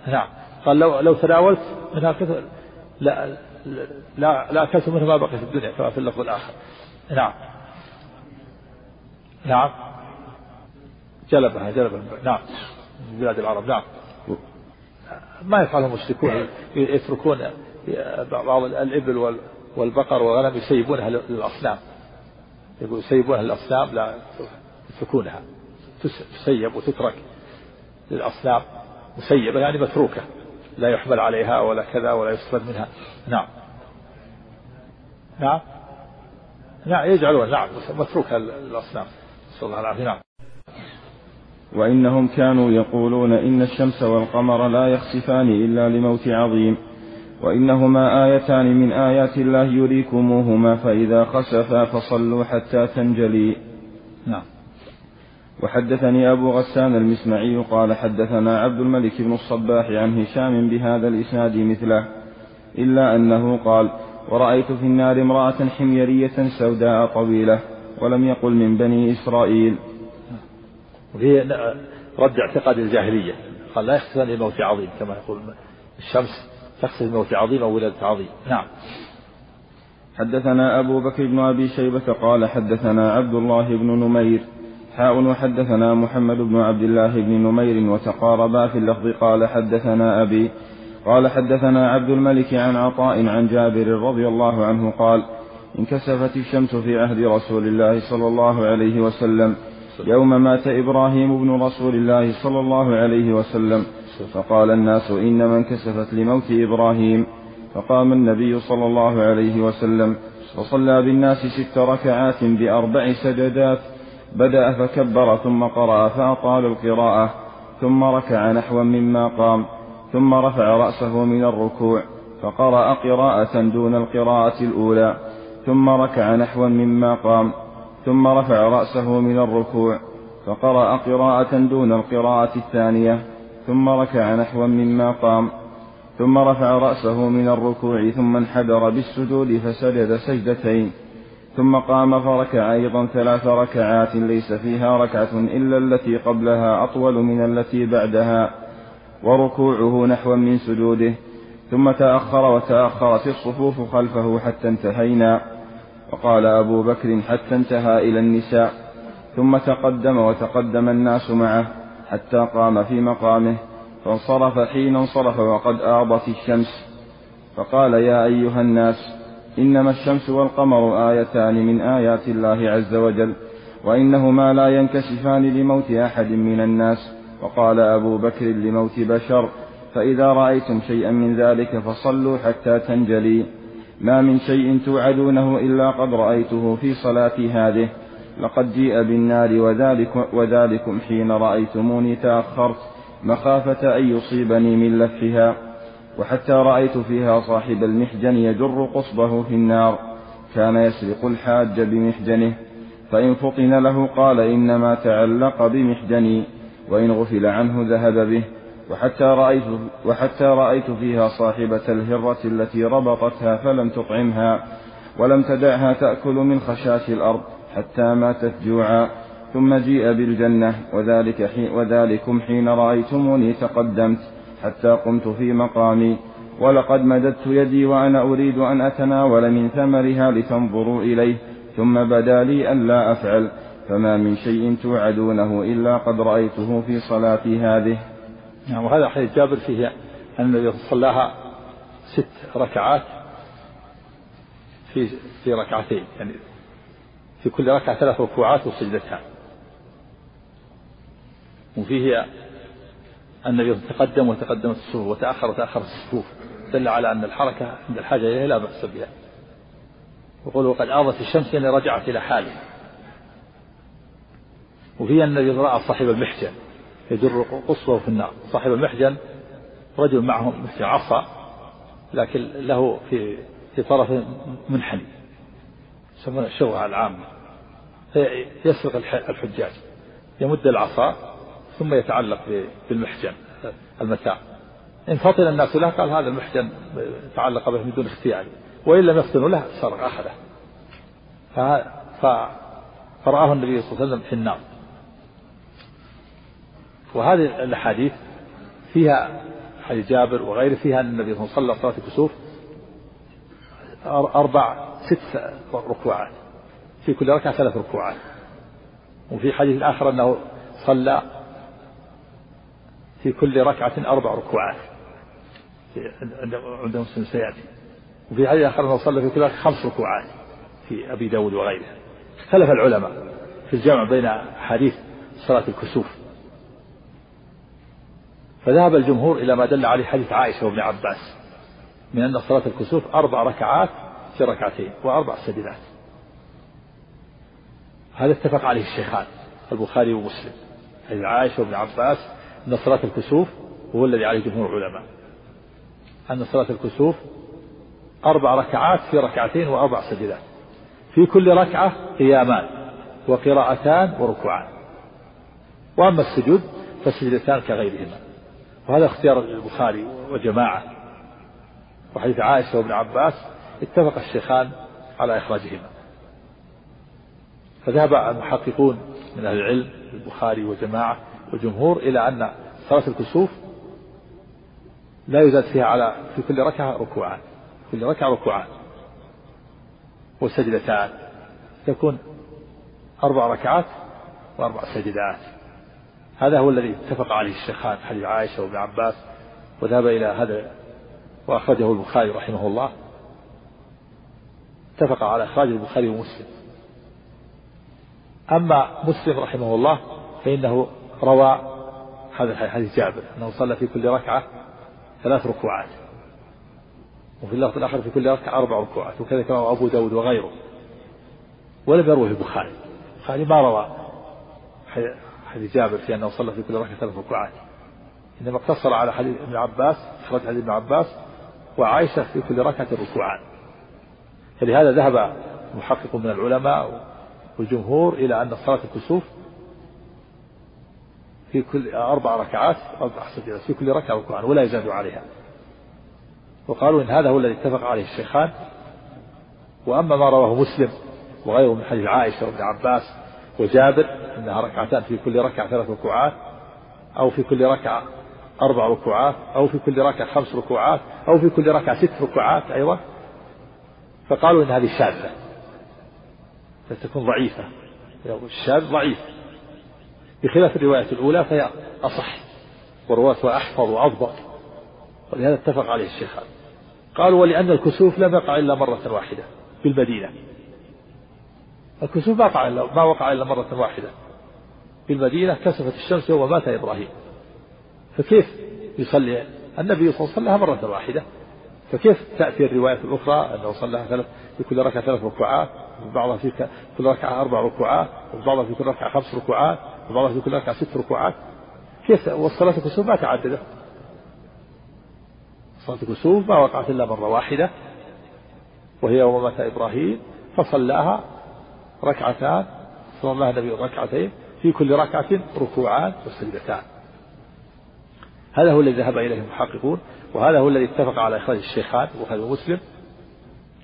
نعم. قال لو لو تناولت منها قطفا. لا لا لا أكلت منه ما بقي في الدنيا كما في اللفظ الآخر. نعم. نعم. جلبها جلبها. نعم. من بلاد العرب نعم. ما يفعله المشركون يتركون بعض الإبل والبقر والغنم يسيبونها للأصنام. يقول يسيبونها للأصنام لا يتركونها. تسيب وتترك للأصنام. مسيبة يعني متروكة. لا يحمل عليها ولا كذا ولا يستفاد منها. نعم. نعم. نعم يجعلون. نعم متروكة للأصنام نسأل الله العافية. نعم. وإنهم كانوا يقولون إن الشمس والقمر لا يخسفان إلا لموت عظيم وإنهما آيتان من آيات الله يريكموهما فإذا خسفا فصلوا حتى تنجلي. نعم. وحدثني أبو غسان المسمعي قال حدثنا عبد الملك بن الصباح عن هشام بهذا الإسناد مثله إلا أنه قال ورأيت في النار امرأة حميرية سوداء طويلة ولم يقل من بني إسرائيل. وهي رد اعتقاد الجاهلية قال لا يخسفن لموت عظيم كما يقول الشمس تخسف لموت عظيم أو ولادة عظيم. نعم. حدثنا أبو بكر بن أبي شيبة قال حدثنا عبد الله بن نمير حاء وحدثنا محمد بن عبد الله بن نمير وتقاربا في اللفظ قال حدثنا أبي قال حدثنا عبد الملك عن عطاء عن جابر رضي الله عنه قال انكسفت الشمس في عهد رسول الله صلى الله عليه وسلم يوم مات إبراهيم بن رسول الله صلى الله عليه وسلم فقال الناس إنما انكسفت لموت إبراهيم فقام النبي صلى الله عليه وسلم وصلى بالناس ست ركعات بأربع سجدات بدأ فكبر ثم قرأ فأطال القراءة ثم ركع نحوا مما قام ثم رفع رأسه من الركوع فقرأ قراءة دون القراءة الأولى ثم ركع نحوا مما قام ثم رفع رأسه من الركوع فقرأ قراءة دون القراءة الثانية ثم ركع نحوا مما قام ثم رفع رأسه من الركوع ثم انحدر بالسجود فسجد سجدتين. ثم قام فركع أيضا ثلاث ركعات ليس فيها ركعة إلا التي قبلها أطول من التي بعدها وركوعه نحو من سجوده ثم تأخر وتأخرت الصفوف خلفه حتى انتهينا وقال أبو بكر حتى انتهى إلى النساء ثم تقدم وتقدم الناس معه حتى قام في مقامه فانصرف حين انصرف وقد آضت الشمس فقال يا أيها الناس إنما الشمس والقمر آيتان من آيات الله عز وجل وإنهما لا ينكشفان لموت أحد من الناس. وقال أبو بكر لموت بشر فإذا رأيتم شيئا من ذلك فصلوا حتى تنجلي. ما من شيء توعدونه إلا قد رأيته في صلاتي هذه. لقد جيء بالنار وذلك وذلكم حين رأيتموني تأخرت مخافة أن يصيبني من لفها. وحتى رأيت فيها صاحب المحجن يجر قصبه في النار. كان يسرق الحاج بمحجنه. فإن فطن له قال إنما تعلق بمحجني وإن غفل عنه ذهب به. وحتى رأيت, وحتى رأيت فيها صاحبة الهرة التي ربطتها فلم تطعمها ولم تدعها تأكل من خشاش الأرض حتى ماتت جوعا. ثم جيء بالجنة وذلك حين وذلكم حين رأيتموني تقدمت. حتى قمت في مقامي. ولقد مددت يدي وأنا أريد أن أتناول من ثمرها لتنظروا إليه ثم بدا لي أن لا أفعل. فما من شيء توعدونه إلا قد رأيته في صلاتي هذه. نعم وهذا حديث جابر فيه أن النبي صلاها ست ركعات في في ركعتين يعني في كل ركعة ثلاث ركوعات وسجدتان. وفيه النبي تقدم وتقدمت الصفوف وتأخر وتأخرت الصفوف دل على أن الحركة عند الحاجة إليها لا بأس بها. يقول وقد آضت الشمس يعني رجعت إلى حالها وفي أن النبي رأى صاحب المحجن يجر قصوه في النار. صاحب المحجن رجل معه محجن عصا لكن له في في طرف منحني يسمونه الشوهة العامة. يسرق الحجاج. يمد العصا ثم يتعلق بالمحجن المتاع. إن فطن الناس له قال هذا المحجن تعلق به من دون اختيار وإن لم يفطنوا له سرق أخذه فرآه النبي صلى الله عليه وسلم في النار. وهذه الأحاديث فيها حديث جابر وغيره فيها أن النبي صلى الله عليه وسلم صلى صلاة الكسوف أربع ست ركوعات. في كل ركعة ثلاث ركوعات. وفي حديث آخر أنه صلى في كل ركعة أربع ركوعات. عند مسلم سيأتي. وفي حديث آخر أنه صلى في كل ركعة خمس ركوعات في أبي داود وغيره. اختلف العلماء في الجمع بين حديث صلاة الكسوف. فذهب الجمهور إلى ما دل عليه حديث عائشة وابن عباس من أن صلاة الكسوف أربع ركعات في ركعتين وأربع سجدات. هذا اتفق عليه الشيخان البخاري ومسلم. حديث عائشة وابن عباس أن صلاة الكسوف هو الذي عليه جمهور العلماء. أن صلاة الكسوف أربع ركعات في ركعتين وأربع سجدات. في كل ركعة قيامان وقراءتان وركوعان. وأما السجود فالسجدتان كغيرهما. وهذا اختيار البخاري وجماعة. وحديث عائشة وابن عباس اتفق الشيخان على إخراجهما. فذهب المحققون من أهل العلم البخاري وجماعة وجمهور إلى أن صلاة الكسوف لا يزاد فيها على في كل ركعة ركوعان كل ركعة ركوعان. وسجدتان تكون أربع ركعات وأربع سجدات. هذا هو الذي اتفق عليه الشيخان حديث عائشة وابن عباس وذهب إلى هذا وأخرجه البخاري رحمه الله. اتفق على إخراج البخاري ومسلم. أما مسلم رحمه الله فإنه روى هذا حديث جابر أنه صلى في كل ركعة ثلاث ركوعات. وفي اللفظ الآخر في كل ركعة أربع ركوعات وكذا روى أبو داود وغيره. ولم يروه البخاري. البخاري ما روى حديث جابر في أنه صلى في كل ركعة ثلاث ركوعات. إنما اقتصر على حديث ابن عباس إخراج حديث ابن عباس وعائشة في كل ركعة ركوعان. فلهذا ذهب محقق من العلماء والجمهور إلى أن صلاة الكسوف في كل أربع ركعات سجدات في كل ركعة ركوعان ولا يزاد عليها. وقالوا إن هذا هو الذي اتفق عليه الشيخان. وأما ما رواه مسلم وغيره من حديث عائشة وابن عباس وجابر أنها ركعتان في كل ركعة ثلاث ركوعات أو في كل ركعة أربع ركوعات أو في كل ركعة خمس ركوعات أو في كل ركعة ست ركوعات أيضا. فقالوا إن هذه شاذة فتكون ضعيفة. الشاذ ضعيف. بخلاف الرواية الأولى فهي أصح ورواتها أحفظ وأضبط ولهذا اتفق عليه الشيخان قالوا ولأن الكسوف لم يقع إلا مرة واحدة في المدينة. الكسوف ما وقع إلا ما وقع إلا مرة واحدة. في المدينة كسفت الشمس يوم مات إبراهيم. فكيف يصلي؟ النبي صلى الله عليه وسلم مرة واحدة. فكيف تأتي الرواية الأخرى أنه صلى ثلاث في كل ركعة ثلاث ركوعات وبعضها في كل ركعة أربع ركوعات وبعضها في كل ركعة خمس ركوعات؟ وبعضها في كل ركعة ست ركوعات. كيف؟ والصلاة الكسوف ما تعددت صلاة الكسوف ما وقعت إلا مرة واحدة وهي يوم مات إبراهيم فصلاها ركعتان صلى النبي ركعتين في كل ركعة ركوعان وسجدتان. هذا هو الذي ذهب إليه المحققون وهذا هو الذي اتفق على إخراج الشيخان البخاري ومسلم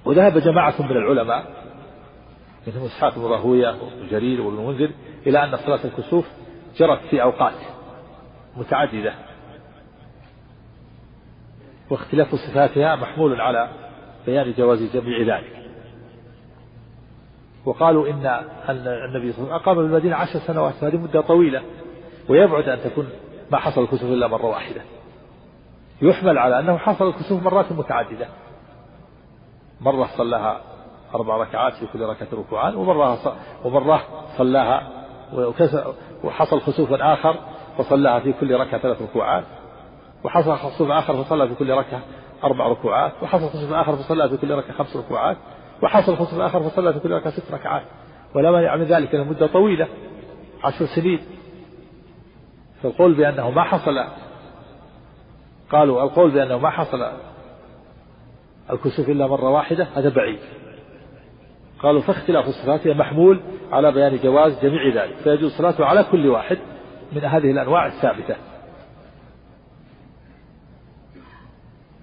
وذهب جماعة من العلماء منهم إسحاق بن راهوية جرير وابن منذر إلى أن صلاة الكسوف جرت في أوقات متعددة. واختلاف صفاتها محمول على بيان جواز جميع ذلك. وقالوا إن النبي صلى الله عليه وسلم أقام بالمدينة عشر سنوات هذه مدة طويلة ويبعد أن تكون ما حصل الكسوف إلا مرة واحدة. يحمل على أنه حصل الكسوف مرات متعددة. مرة صلاها أربع ركعات في كل ركعة ركوعان ومرة ومرة صلاها وحصل خسوف آخر فصلاها في كل ركعة ثلاث ركوعات. وحصل خسوف آخر فصلى في كل ركعة أربع ركوعات. وحصل خسوف آخر فصلى في كل ركعة خمس ركوعات. وحصل خسوف آخر فصلى في كل ركعة ست ركعات. ولا مانع من ذلك أنه مدة طويلة عشر سنين. فالقول بأنه ما حصل قالوا القول بأنه ما حصل الكسوف إلا مرة واحدة هذا بعيد. قالوا فاختلاف الصفات محمول على بيان جواز جميع ذلك فيجوز صلاته على كل واحد من هذه الأنواع الثابتة.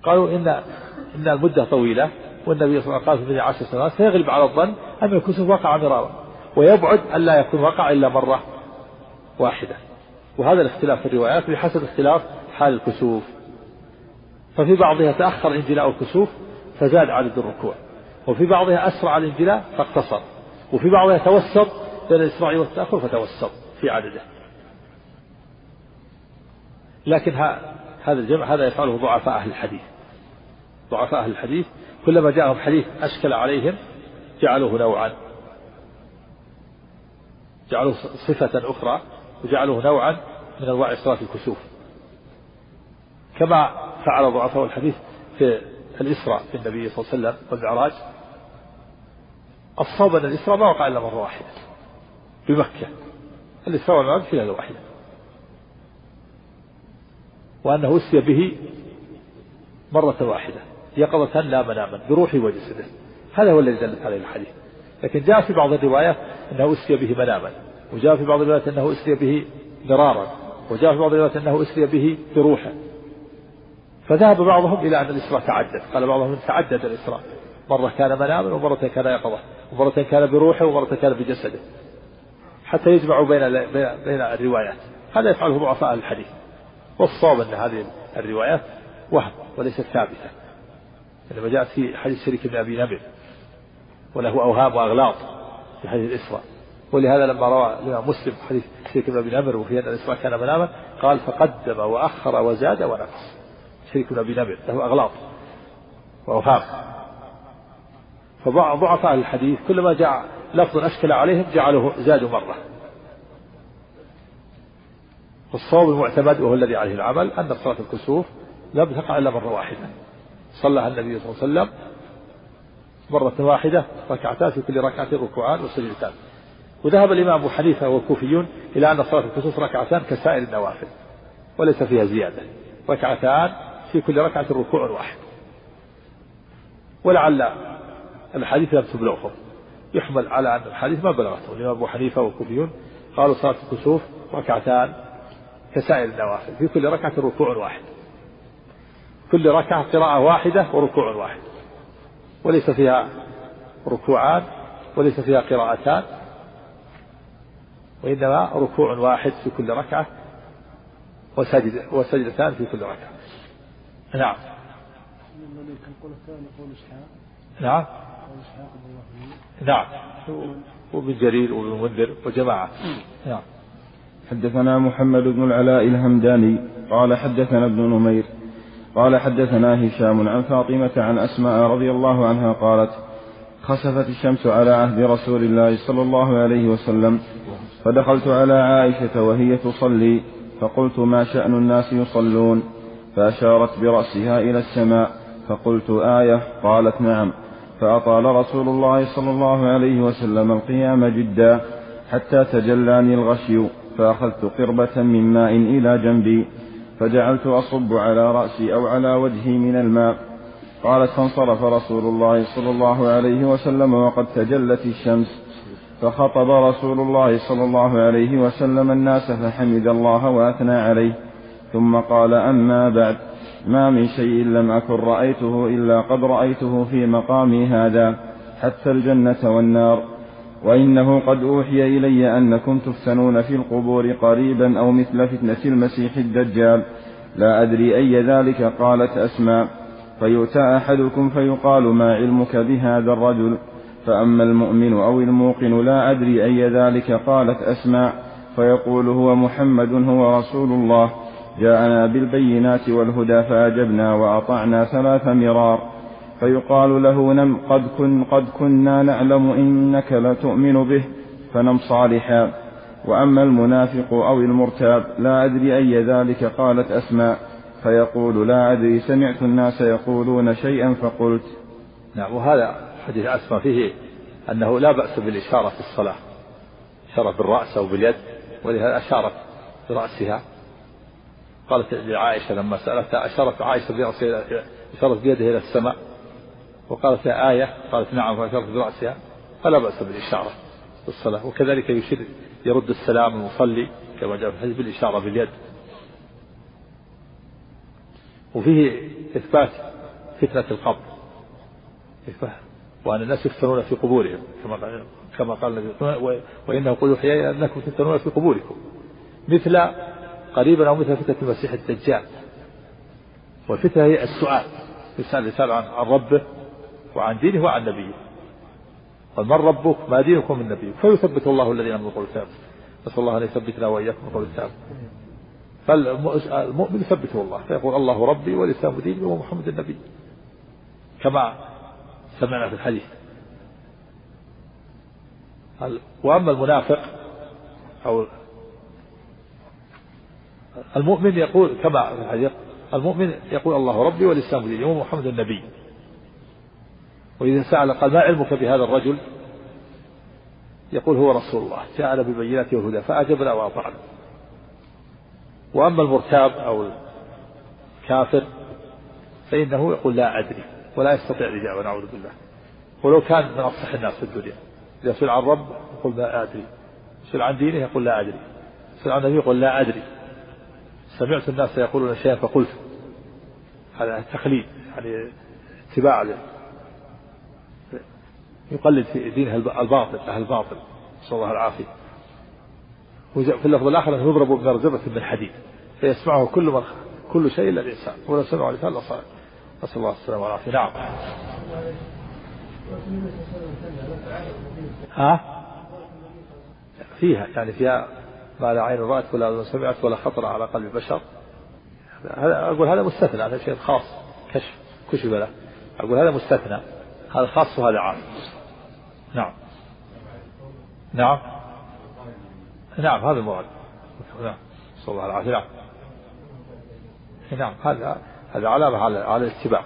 قالوا إن إن المدة طويلة والنبي صلى الله عليه وسلم قال في عشر سنوات فيغلب على الظن أن الكسوف وقع مرارا ويبعد أن لا يكون وقع إلا مرة واحدة. وهذا الاختلاف في الروايات بحسب اختلاف حال الكسوف. ففي بعضها تأخر انجلاء الكسوف فزاد عدد الركوع. وفي بعضها أسرع الانجلاء فاقتصر وفي بعضها توسط بين الإسراع والتأخر فتوسط في عدده. لكن هذا الجمع هذا يفعله ضعفاء أهل الحديث. ضعفاء أهل الحديث كلما جاءهم حديث أشكل عليهم جعلوه نوعا. جعلوه صفة أخرى وجعلوه نوعا من أنواع صلاة الكسوف. كما فعل ضعفاء الحديث في الإسراء في النبي صلى الله عليه وسلم والمعراج الصواب الإسراء ما وقع إلا مرة واحدة بمكة. الإسراء والمعراج في ليلة واحدة وأنه أسي به مرة واحدة. يقظة لا مناما بروحه وجسده. هذا هو الذي دلت عليه الحديث. لكن جاء في بعض الروايات أنه أسري به مناما. وجاء في بعض الروايات أنه أسري به مرارا. وجاء في بعض الروايات أنه أسري به بروحه. فذهب بعضهم إلى أن الإسراء تعدد. قال بعضهم تعدد الإسراء. مرة كان مناما ومرة كان يقظة ومرة كان بروحه ومرة كان بجسده. حتى يجمعوا بين بين الروايات. هذا يفعله ضعفاء الحديث. والصواب أن هذه الروايات وهم وليست ثابتة. إنما جاءت في حديث شريك بن أبي نمر وله أوهام وأغلاط في حديث الإسراء. ولهذا لما روى الإمام مسلم حديث شريك بن أبي نمر وفي أن الإسراء كان مناما قال فقدم وأخر وزاد ونقص. شريك بن أبي نمر له أغلاط وأوهام. فضعف أهل الحديث كلما جاء لفظ أشكل عليهم جعله زادوا مرة. والصواب المعتمد وهو الذي عليه العمل أن صلاة الكسوف لم تقع إلا مرة واحدة. صلى النبي صلى الله عليه وسلم مرة واحدة ركعتان في كل ركعة ركوعان وسجدتان. وذهب الإمام أبو حنيفة والكوفيون إلى أن صلاة الكسوف ركعتان كسائر النوافل وليس فيها زيادة. ركعتان في كل ركعة ركوع واحد. ولعل الحديث لم تبلغهم يحمل على أن الحديث ما بلغته الإمام أبو حنيفة والكوفيون قالوا صلاة الكسوف ركعتان كسائر النوافل في كل ركعة ركوع واحد. كل ركعة قراءة واحدة وركوع واحد. وليس فيها ركوعان وليس فيها قراءتان وإنما ركوع واحد في كل ركعة وسجد وسجدتان في كل ركعة. نعم. نعم. نعم. وابن جرير وابن منذر وجماعة نعم. حدثنا محمد بن العلاء الهمداني. قال حدثنا ابن نمير. قال حدثنا هشام عن فاطمة عن أسماء رضي الله عنها قالت خسفت الشمس على عهد رسول الله صلى الله عليه وسلم فدخلت على عائشة وهي تصلي فقلت ما شأن الناس يصلون؟ فأشارت برأسها إلى السماء فقلت آية. قالت نعم. فأطال رسول الله صلى الله عليه وسلم القيام جدا حتى تجلاني الغشي فأخذت قربة من ماء إلى جنبي فجعلت أصب على رأسي أو على وجهي من الماء. قالت فانصرف رسول الله صلى الله عليه وسلم وقد تجلت الشمس فخطب رسول الله صلى الله عليه وسلم الناس فحمد الله وأثنى عليه. ثم قال أما بعد. ما من شيء لم أكن رأيته إلا قد رأيته في مقامي هذا حتى الجنة والنار. وإنه قد أوحي إلي أنكم تفتنون في القبور قريبا أو مثل فتنة المسيح الدجال. لا أدري أي ذلك قالت أسماء. فيؤتى أحدكم فيقال ما علمك بهذا الرجل؟ فأما المؤمن أو الموقن لا أدري أي ذلك قالت أسماء. فيقول هو محمد هو رسول الله. جاءنا بالبينات والهدى فأجبنا وأطعنا ثلاث مرار. فيقال له نم قد, كن قد كنا نعلم إنك لتؤمن به فنم صالحا. وأما المنافق أو المرتاب لا أدري أي ذلك قالت أسماء. فيقول لا أدري سمعت الناس يقولون شيئا فقلت. نعم وهذا حديث أسماء فيه أنه لا بأس بالإشارة في الصلاة إشارة بالرأس أو باليد ولهذا أشارت برأسها. قالت لعائشة لما سألتها أشارت عائشة برأسها أشارت بيدها إلى السماء وقالت لها آية؟ قالت نعم فأشارت برأسها. فلا بأس بالإشارة في الصلاة وكذلك يشير يرد السلام المصلي كما جاء في الحديث بالإشارة باليد وفيه إثبات فتنة القبر. وأن الناس يفتنون في قبورهم كما قال كما قال وإنه قل يحيى أنكم تفتنون في قبوركم. مثل قريبا أو مثل فتنة المسيح الدجال. والفتنة هي السؤال. يسأل الإنسان عن ربه وعن دينه وعن نبيه. قال من ربك؟ ما دينكم من نبيك؟ فيثبت الله الذين آمنوا بالقول الثابت. نسأل الله أن يثبتنا وإياكم بالقول الثابت. فالمؤمن يثبته الله. فيقول الله ربي والاسلام ديني ومحمد النبي. كما سمعنا في الحديث. وأما المنافق أو المؤمن يقول كما في الحديث المؤمن يقول الله ربي والاسلام ديني ومحمد النبي. وإذا سأل قال ما علمك بهذا الرجل؟ يقول هو رسول الله. جاءنا بالبينات والهدى فأجبنا وأطعنا. وأما المرتاب أو الكافر فإنه يقول لا أدري ولا يستطيع الإجابة نعوذ بالله. ولو كان من أفصح الناس في الدنيا. إذا سئل عن رب يقول لا أدري. سئل عن دينه يقول لا أدري. سئل عن النبي يقول لا أدري. سمعت الناس يقولون شيئا فقلت. هذا تقليد يعني اتباع يقلد في دينه الباطل أهل الباطل. نسأل الله العافية. وفي اللفظ الآخر أنه يضرب بمرزبة من حديد. فيسمعه كل من كل شيء إلا الإنسان ولو سمعه الإنسان لصار نسأل الله السلامة والعافية. نعم. ها؟ فيها يعني فيها ما لا عين رأت ولا أذن سمعت ولا خطر على قلب بشر هذا أقول هذا مستثنى هذا شيء خاص كشف كشف له. أقول هذا مستثنى هذا خاص وهذا عام. نعم. نعم. نعم هذا المراد نعم. صلى الله العافية نعم. نعم هذا هذا علامة على على الاتباع.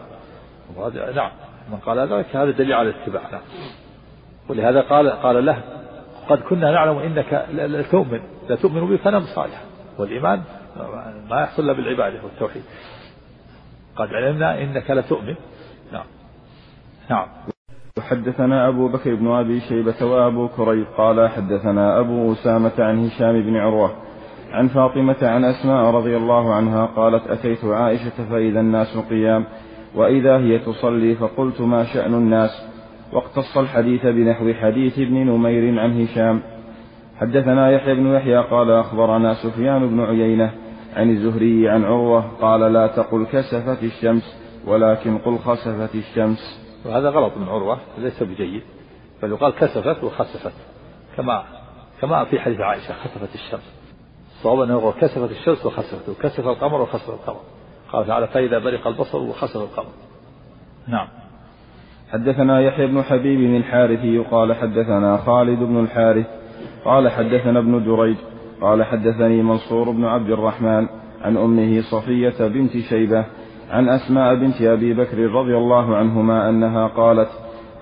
نعم. من قال ذلك هذا دليل على الاتباع. نعم. ولهذا قال قال له قد كنا نعلم إنك لا تؤمن. لا تؤمن بي فنم صالحا والإيمان ما يحصل إلا بالعبادة والتوحيد. قد علمنا إنك لتؤمن نعم. نعم. وحدثنا أبو بكر بن أبي شيبة وأبو كريب قال حدثنا أبو أسامة عن هشام بن عروة عن فاطمة عن أسماء رضي الله عنها قالت أتيت عائشة فإذا الناس قيام وإذا هي تصلي فقلت ما شأن الناس؟ واقتص الحديث بنحو حديث ابن نمير عن هشام. حدثنا يحيى بن يحيى قال أخبرنا سفيان بن عيينة عن الزهري عن عروة قال لا تقل كسفت الشمس ولكن قل خسفت الشمس. وهذا غلط من عروة ليس بجيد. بل يقال كسفت وخسفت. كما كما في حديث عائشة خسفت الشمس. الصواب أنه كسفت الشمس وخسفت وكسف القمر وخسف القمر. قال تعالى فإذا برق البصر وخسف القمر. نعم. حدثنا يحيى بن حبيب الحارثي قال حدثنا خالد بن الحارث قال حدثنا ابن جريج قال حدثني منصور بن عبد الرحمن عن أمه صفية بنت شيبة عن أسماء بنت أبي بكر رضي الله عنهما أنها قالت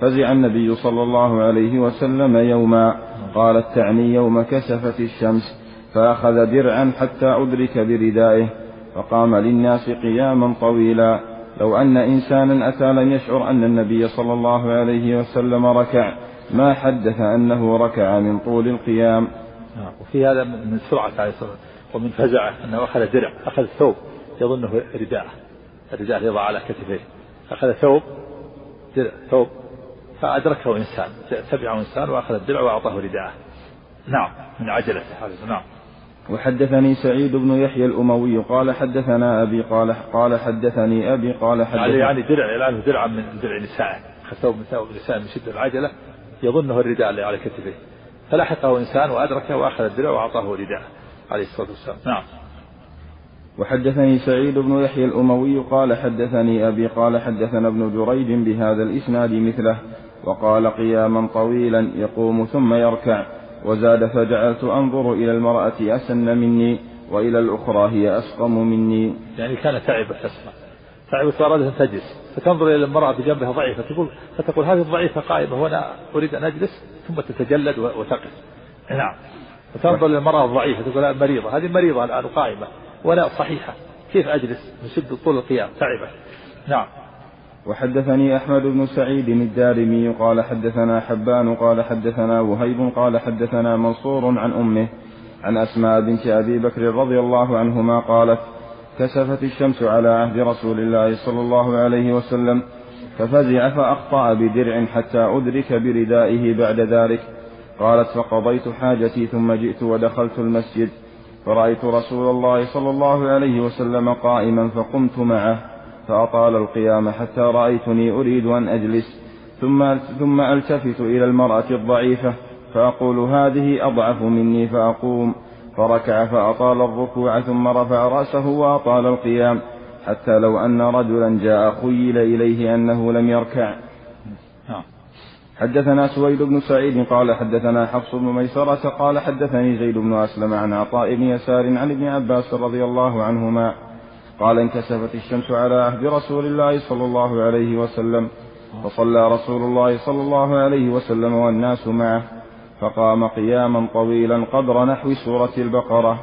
فزع النبي صلى الله عليه وسلم يوما قالت تعني يوم كسفت الشمس فأخذ درعا حتى أدرك بردائه فقام للناس قياما طويلا لو أن إنسانا أتى لم يشعر أن النبي صلى الله عليه وسلم ركع ما حدث أنه ركع من طول القيام. نعم وفي هذا من سرعة عليه الصلاة ومن فزعة أنه أخذ درع أخذ ثوب يظنه رداء الرداء يضع على كتفيه. أخذ ثوب درع ثوب فأدركه إنسان تبعه إنسان وأخذ الدرع وأعطاه رداءه. نعم من عجلته نعم. وحدثني سعيد بن يحيى الأموي قال حدثنا أبي قال قال حدثني أبي قال حدثني يعني درع الآن درعا من درع نسائه ثوب من ثوب نساء من شدة العجلة يظنه الرداء اللي على كتفه. فلحقه إنسان وأدركه وأخذ الدرع وأعطاه رداء عليه الصلاة والسلام. نعم. وحدثني سعيد بن يحيى الأموي قال حدثني أبي قال حدثنا ابن جريج بهذا الإسناد مثله وقال قياما طويلا يقوم ثم يركع. وزاد فجعلت أنظر إلى المرأة أسن مني وإلى الأخرى هي أسقم مني. يعني كانت تعبة تسمع تعبت وأرادت أن تجلس. فتنظر إلى المرأة بجنبها ضعيفة. تقول فتقول هذه الضعيفة قائمة وأنا أريد أن أجلس ثم تتجلد وتقف. نعم. فتنظر إلى المرأة الضعيفة. تقول مريضة. هذه مريضة الآن قائمة. وأنا صحيحة. كيف أجلس؟ نشد طول القيام. تعبت نعم. وحدثني أحمد بن سعيد الدارمي قال حدثنا حبان قال حدثنا وهيب قال حدثنا منصور عن أمه عن أسماء بنت أبي بكر رضي الله عنهما قالت كسفت الشمس على عهد رسول الله صلى الله عليه وسلم ففزع فأخطأ بدرع حتى أدرك بردائه بعد ذلك. قالت فقضيت حاجتي ثم جئت ودخلت المسجد فرأيت رسول الله صلى الله عليه وسلم قائما فقمت معه. فأطال القيام حتى رأيتني أريد أن أجلس ثم ثم ألتفت إلى المرأة الضعيفة فأقول هذه أضعف مني فأقوم فركع فأطال الركوع ثم رفع رأسه وأطال القيام حتى لو أن رجلا جاء خيل إليه أنه لم يركع نعم. حدثنا سويد بن سعيد قال حدثنا حفص بن ميسرة قال حدثني زيد بن أسلم عن عطاء بن يسار عن ابن عباس رضي الله عنهما قال انكسفت الشمس على عهد رسول الله صلى الله عليه وسلم فصلى رسول الله صلى الله عليه وسلم والناس معه فقام قياما طويلا قدر نحو سورة البقرة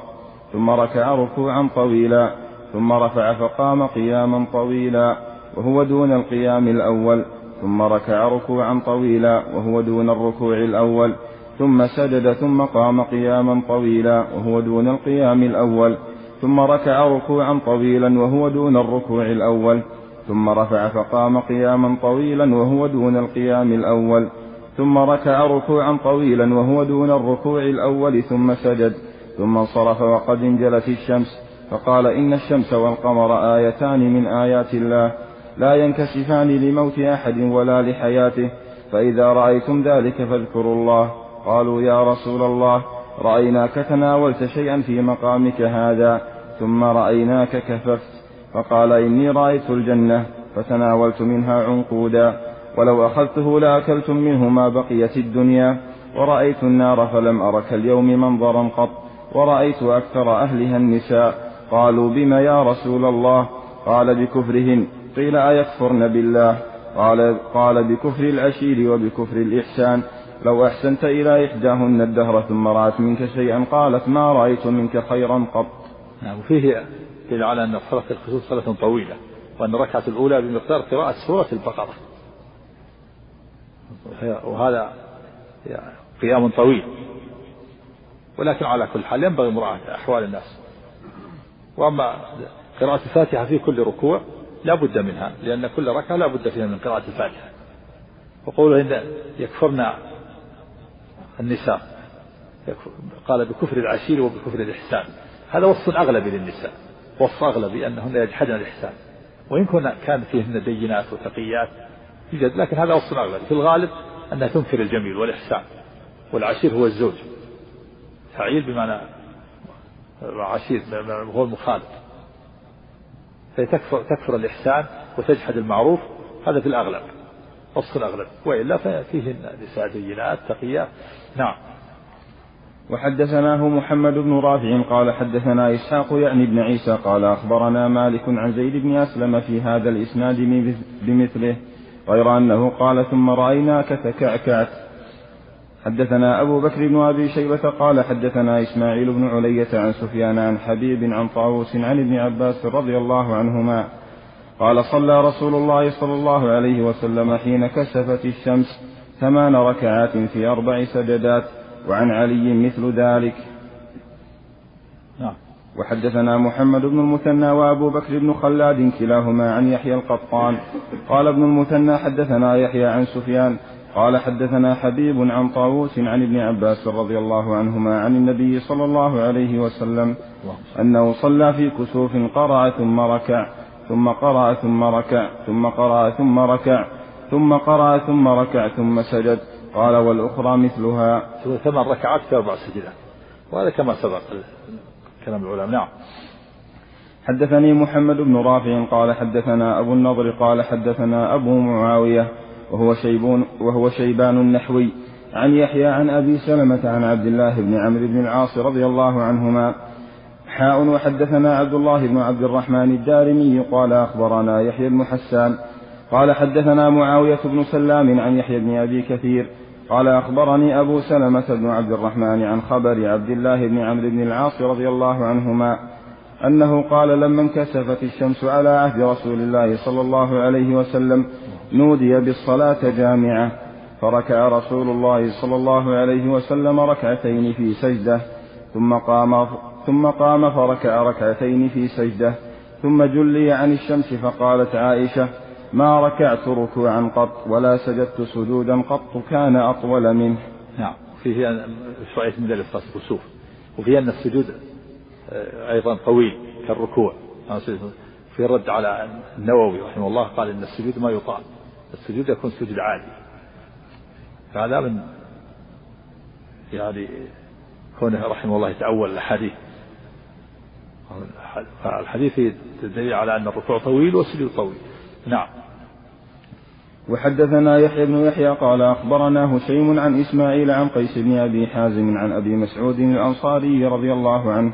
ثم ركع ركوعا طويلا ثم رفع فقام قياما طويلا وهو دون القيام الأول ثم ركع ركوعا طويلا وهو دون الركوع الأول ثم سجد ثم قام قياما طويلا وهو دون القيام الأول ثم ركع ركوعا طويلا وهو دون الركوع الأول ثم رفع فقام قياما طويلا وهو دون القيام الأول ثم ركع ركوعا طويلا وهو دون الركوع الأول ثم سجد ثم انصرف وقد انجلت الشمس فقال إن الشمس والقمر آيتان من آيات الله لا ينكسفان لموت أحد ولا لحياته فإذا رأيتم ذلك فاذكروا الله قالوا يا رسول الله رأيناك تناولت شيئا في مقامك هذا ثم رأيناك كففت فقال إني رأيت الجنة فتناولت منها عنقودا ولو أخذته لأكلتم منه ما بقيت الدنيا ورأيت النار فلم أرك اليوم منظرا قط ورأيت أكثر أهلها النساء قالوا بم يا رسول الله؟ قال بكفرهن قيل أيكفرن بالله؟ قال, قال بكفر العشير وبكفر الإحسان لو أحسنت إلى إحداهن الدهر ثم رأت منك شيئا قالت ما رأيت منك خيرا قط. نعم وفيه دليل على أن صلاة الخسوف صلاة طويلة وأن الركعة الأولى بمقدار قراءة سورة البقرة. وهذا قيام طويل. ولكن على كل حال ينبغي مراعاة أحوال الناس. وأما قراءة الفاتحة في كل ركوع لا بد منها لأن كل ركعة لا بد فيها من قراءة الفاتحة. وقوله إن يكفرن النساء. قال بكفر العشير وبكفر الإحسان. هذا وصف أغلبي للنساء. وصف أغلبي أنهن يجحدن الإحسان. وإن كنا كان فيهن دينات وتقيات يوجد لكن هذا وصف أغلبي. في الغالب أنها تنكر الجميل والإحسان. والعشير هو الزوج. فعيل بمعنى عشير هو المخالف. فتكفر تكفر الإحسان وتجحد المعروف. هذا في الأغلب. وصف الأغلب. وإلا ففيه نساء دينات تقيات نعم وحدثناه محمد بن رافع قال حدثنا إسحاق يعني بن عيسى قال أخبرنا مالك عن زيد بن أسلم في هذا الإسناد بمثله غير أنه قال ثم رأيناك تكعكعت حدثنا أبو بكر بن أبي شيبة قال حدثنا إسماعيل بن علية عن سفيان عن حبيب عن طاووس عن ابن عباس رضي الله عنهما قال صلى رسول الله صلى الله عليه وسلم حين كسفت الشمس ثمان ركعات في أربع سجدات وعن علي مثل ذلك. نعم. وحدثنا محمد بن المثنى وأبو بكر بن خلاد كلاهما عن يحيى القطان. قال ابن المثنى حدثنا يحيى عن سفيان. قال حدثنا حبيب عن طاووس عن ابن عباس رضي الله عنهما عن النبي صلى الله عليه وسلم أنه صلى في كسوف قرأ ثم ركع. ثم قرأ ثم ركع ثم قرأ ثم ركع ثم قرأ ثم ركع ثم سجد. قال والأخرى مثلها. ثمان ركعات في أربع سجدات. وهذا كما سبق كلام العلماء. نعم. حدثني محمد بن رافع قال حدثنا أبو النضر قال حدثنا أبو معاوية وهو شيبون وهو شيبان النحوي عن يحيى عن أبي سلمة عن عبد الله بن عمرو بن العاص رضي الله عنهما حاء وحدثنا عبد الله بن عبد الرحمن الدارمي قال أخبرنا يحيى بن حسان قال حدثنا معاوية بن سلام عن يحيى بن أبي كثير قال أخبرني أبو سلمة بن عبد الرحمن عن خبر عبد الله بن عمرو بن العاص رضي الله عنهما أنه قال لما انكسفت الشمس على عهد رسول الله صلى الله عليه وسلم نودي بالصلاة جامعة فركع رسول الله صلى الله عليه وسلم ركعتين في سجدة ثم قام ثم قام فركع ركعتين في سجدة ثم جلي عن الشمس فقالت عائشة ما ركعت ركوعا قط ولا سجدت سجودا قط كان أطول منه. نعم فيه شوية من ذلك؟ الكسوف وفيه أن السجود آه، أيضا طويل كالركوع. في رد على النووي رحمه الله قال إن السجود ما يطال السجود يكون سجود عادي. فهذا من يعني كونه رحمه الله يتأول الحديث الحديث دليل على أن الركوع طويل والسجود طويل. نعم. وحدثنا يحيى بن يحيى قال أخبرنا هشيم عن إسماعيل عن قيس بن أبي حازم عن أبي مسعود الأنصاري رضي الله عنه.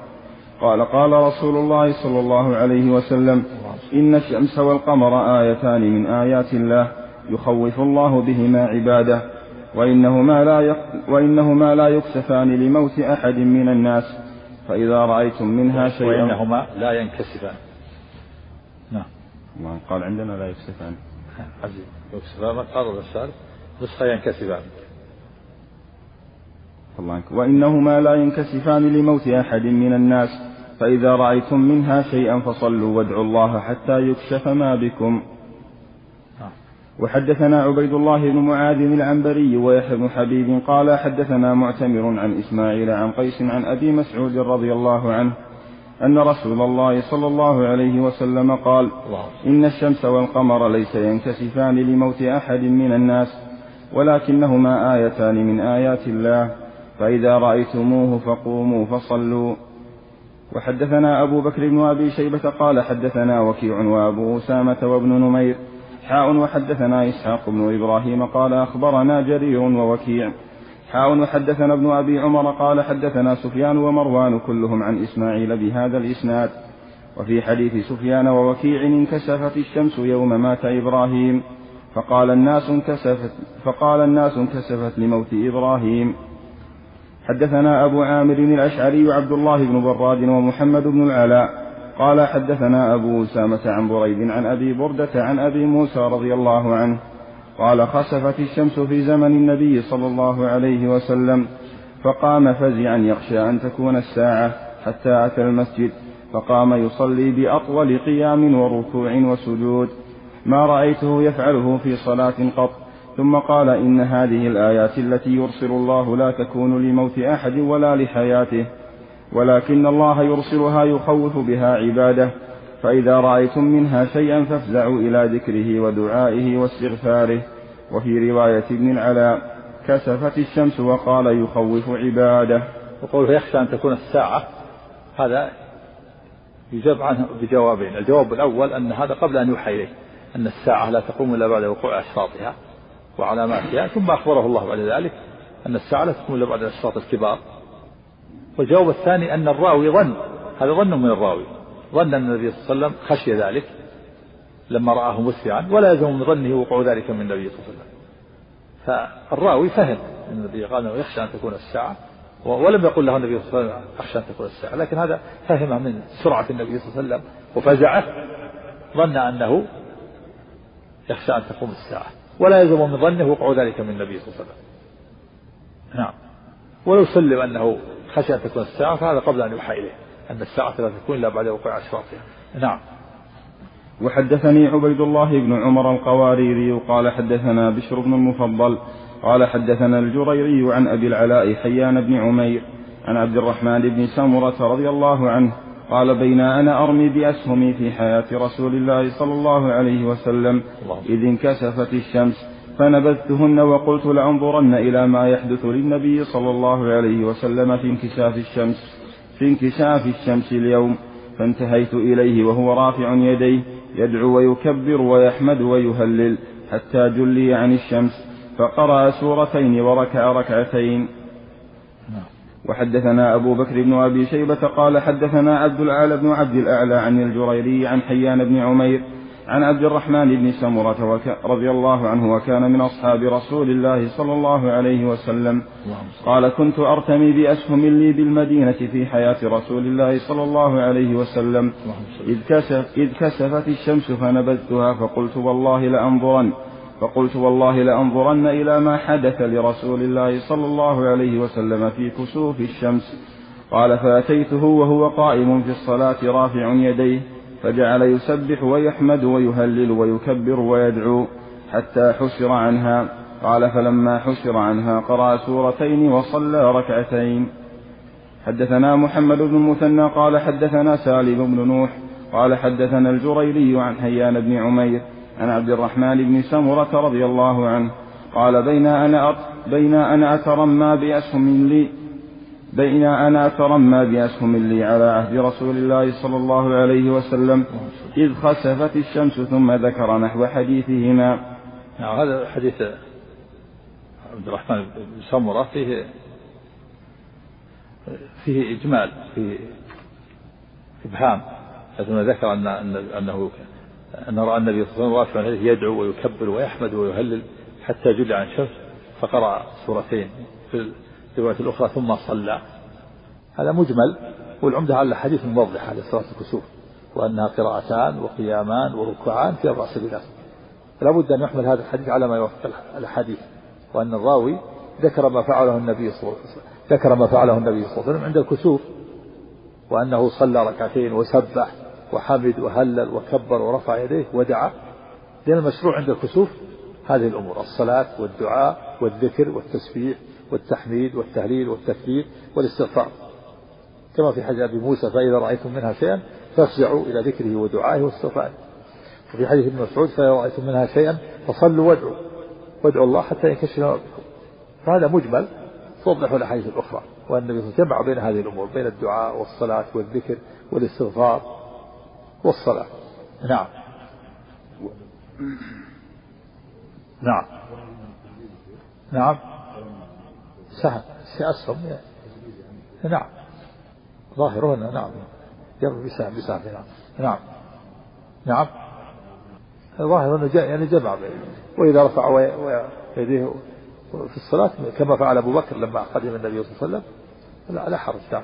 قال قال رسول الله صلى الله عليه وسلم إن الشمس والقمر آيتان من آيات الله يخوف الله بهما عباده وإنهما لا. وإنهما لا يكسفان لموت أحد من الناس. فإذا رأيتم منها شيئا وإنهما لا ينكسفان. نعم. قال عندنا لا يكسفان. عزيز يكسفان. قال الثالث نسخة ينكسفان. الله عنك وإنهما لا ينكسفان لموت أحد من الناس. فإذا رأيتم منها شيئا فصلوا وادعوا الله حتى يكشف ما بكم. وحدثنا عبيد الله بن معاذ العنبري ويحيى بن حبيب قال حدثنا معتمر عن إسماعيل عن قيس عن أبي مسعود رضي الله عنه أن رسول الله صلى الله عليه وسلم قال إن الشمس والقمر ليس ينكسفان لموت أحد من الناس ولكنهما آيتان من آيات الله فإذا رأيتموه فقوموا فصلوا. وحدثنا أبو بكر بن أبي شيبة قال حدثنا وكيع وأبو أسامة وابن نمير حاء وحدثنا إسحاق بن إبراهيم قال أخبرنا جرير ووكيع. حاء وحدثنا ابن أبي عمر قال حدثنا سفيان ومروان كلهم عن إسماعيل بهذا الإسناد. وفي حديث سفيان ووكيع انكسفت الشمس يوم مات إبراهيم فقال الناس انكسفت فقال الناس انكسفت لموت إبراهيم. حدثنا أبو عامر الأشعري عبد الله بن براد ومحمد بن العلاء. قال حدثنا أبو أسامة عن بريد عن أبي بردة عن أبي موسى رضي الله عنه قال خسفت الشمس في زمن النبي صلى الله عليه وسلم فقام فزعا يخشى أن تكون الساعة حتى أتى المسجد فقام يصلي بأطول قيام وركوع وسجود. ما رأيته يفعله في صلاة قط ثم قال إن هذه الآيات التي يرسل الله لا تكون لموت أحد ولا لحياته. ولكن الله يرسلها يخوف بها عباده. فإذا رأيتم منها شيئا فافزعوا إلى ذكره ودعائه واستغفاره. وفي رواية ابن العلاء كسفت الشمس وقال يخوف عباده. وقوله يخشى أن تكون الساعة هذا يجاب عنه بجوابين. الجواب الأول أن هذا قبل أن يوحى إليه أن الساعة لا تقوم إلا بعد وقوع أشراطها وعلاماتها ثم أخبره الله بعد ذلك أن الساعة لا تكون إلا بعد الأشراط الكبار. والجواب الثاني أن الراوي ظن. هذا ظن من الراوي. ظن أن النبي صلى الله عليه وسلم خشي ذلك لما رآه مسرعا ولا يلزم من ظنه وقوع ذلك من النبي صلى الله عليه وسلم. فالراوي فهم أن النبي قال أنه يخشى أن تكون الساعة ولم يقل له النبي صلى الله عليه وسلم أخشى أن تكون الساعة. لكن هذا فهم من سرعة النبي صلى الله عليه وسلم وفزعه ظن أنه يخشى أن تقوم الساعة. ولا يلزم من ظنه وقوع ذلك من النبي صلى الله عليه وسلم. نعم. ولو سلم أنه خشي أن تكون الساعة فهذا قبل أن يوحى إليه أن الساعة لا تكون إلا بعد وقوع أشراطها نعم. وحدثني عبيد الله بن عمر القواريري قال حدثنا بشر بن المفضل قال حدثنا الجريري عن أبي العلاء حيان بن عمير عن عبد الرحمن بن سمرة رضي الله عنه قال بين أنا أرمي بأسهمي في حياة رسول الله صلى الله عليه وسلم إذ انكسفت الشمس فنبذتهن وقلت لأنظرن إلى ما يحدث للنبي صلى الله عليه وسلم في انكساف الشمس في انكساف الشمس اليوم. فانتهيت إليه وهو رافع يديه يدعو ويكبر ويحمد ويهلل حتى جلي عن الشمس. فقرأ سورتين وركع ركعتين. وحدثنا أبو بكر بن أبي شيبة قال حدثنا عبد الأعلى بن عبد الأعلى عن الجريري عن حيان بن عمير عن عبد الرحمن بن سمرة رضي الله عنه وكان من أصحاب رسول الله صلى الله عليه وسلم. قال كنت أرتمي بأسهم لي بالمدينة في حياة رسول الله صلى الله عليه وسلم. إذ, كسف إذ كسفت الشمس فنبذتها فقلت والله لأنظرن فقلت والله لأنظرن إلى ما حدث لرسول الله صلى الله عليه وسلم في كسوف الشمس. قال فأتيته وهو قائم في الصلاة رافع يديه فجعل يسبح ويحمد ويهلل ويكبر ويدعو حتى حشر عنها. قال فلما حشر عنها قرأ سورتين وصلى ركعتين. حدثنا محمد بن المثنى قال حدثنا سالم بن نوح قال حدثنا الجريري عن حيان بن عمير عن عبد الرحمن بن سمرة رضي الله عنه قال بين أنا بين أنا أترمى بأسهم لي بين أنا أترمى بأسهم لي على عهد رسول الله صلى الله عليه وسلم إذ خسفت الشمس ثم ذكر نحو حديثهما. نعم هذا حديث عبد الرحمن بن سمرة. فيه فيه إجمال فيه إبهام ثم ذكر أن أنه أن رأى النبي صلى الله عليه وسلم يدعو ويكبر ويحمد ويهلل حتى جل عن الشمس فقرأ سورتين في الرواية الأخرى ثم صلى. هذا مجمل والعمدة على الحديث الموضح على صلاة الكسوف وأنها قراءتان وقيامان وركوعان في أربع سجدات فلا بد أن يحمل هذا الحديث على ما يوافق الحديث وأن الراوي ذكر ما فعله النبي صلى الله عليه وسلم ذكر ما فعله النبي صلى الله عليه وسلم عند الكسوف وأنه صلى ركعتين وسبح وحمد وهلل وكبر ورفع يديه ودعا. لأن المشروع عند الكسوف هذه الأمور الصلاة والدعاء والذكر والتسبيح والتحميد والتهليل والتكبير والاستغفار. كما في حديث أبي موسى فإذا رأيتم منها شيئا فافزعوا إلى ذكره ودعائه واستغفاره. وفي حديث ابن مسعود فإذا رأيتم منها شيئا فصلوا وادعوا وادعوا الله حتى ينكشف ما فهذا مجمل توضح الأحاديث الأخرى وأن النبي جمع بين هذه الأمور بين الدعاء والصلاة والذكر والاستغفار والصلاة. نعم. نعم. نعم. سهم أسهم نعم. ظاهره نعم. جمع بسهم بسهم نعم. نعم. نعم. ظاهر انه يعني جمع وإذا رفع يديه في الصلاة كما فعل أبو بكر لما قدم النبي صلى الله عليه وسلم. لا لا حرج. نعم.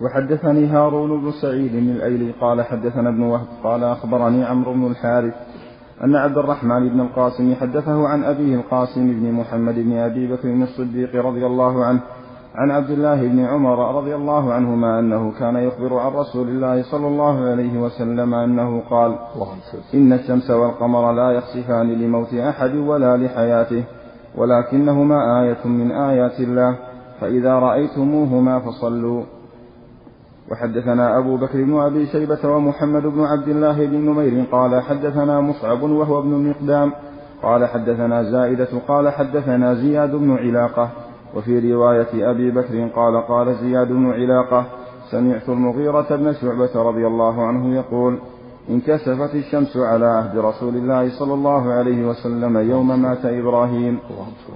وحدثني هارون بن سعيد الأيلي قال حدثنا ابن وهب قال أخبرني عمرو بن الحارث أن عبد الرحمن بن القاسم حدثه عن أبيه القاسم بن محمد بن أبي بكر بن الصديق رضي الله عنه عن عبد الله بن عمر رضي الله عنهما أنه كان يخبر عن رسول الله صلى الله عليه وسلم أنه قال إن الشمس والقمر لا يخسفان لموت أحد ولا لحياته ولكنهما آية من آيات الله فإذا رأيتموهما فصلوا. وحدثنا أبو بكر بن أبي شيبة ومحمد بن عبد الله بن نمير قال حدثنا مصعب وهو ابن المقدام قال حدثنا زائدة قال حدثنا زياد بن علاقة وفي رواية أبي بكر قال قال زياد بن علاقة سمعت المغيرة بن شعبة رضي الله عنه يقول انكسفت الشمس على عهد رسول الله صلى الله عليه وسلم يوم مات إبراهيم.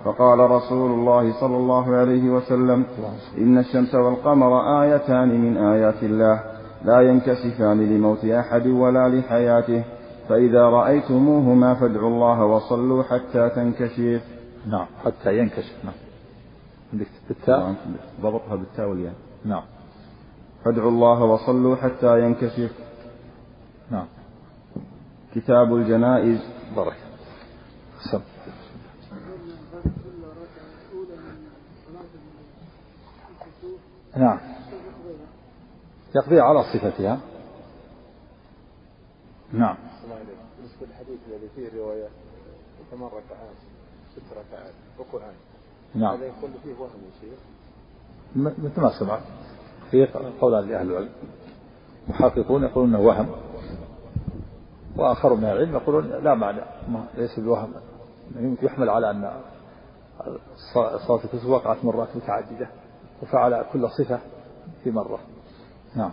فقال رسول الله صلى الله عليه وسلم إن الشمس والقمر آيتان من آيات الله لا ينكسفان لموت أحد ولا لحياته فإذا رأيتموهما فادعوا الله وصلوا حتى تنكشف. نعم حتى ينكشف. نعم. بالتاء؟ ضبطها بالتاء والياء. نعم. فادعوا الله وصلوا حتى ينكشف. نعم كتاب الجنائز. بارك. سم. نعم. يقضي على صفتها. نعم. بالنسبة للحديث الذي فيه رواية ثمان ركعات ست ركعات ركوعان نعم. هذا يقول فيه وهم يا شيخ مثل ما سمعت في قولان لأهل العلم محققون يقولون إنه وهم. وآخر من العلم يقولون لا معنى ليس بوهم. يحمل على أن صلاة الكسوف وقعت مرات متعددة وفعل كل صفة في مرة. نعم.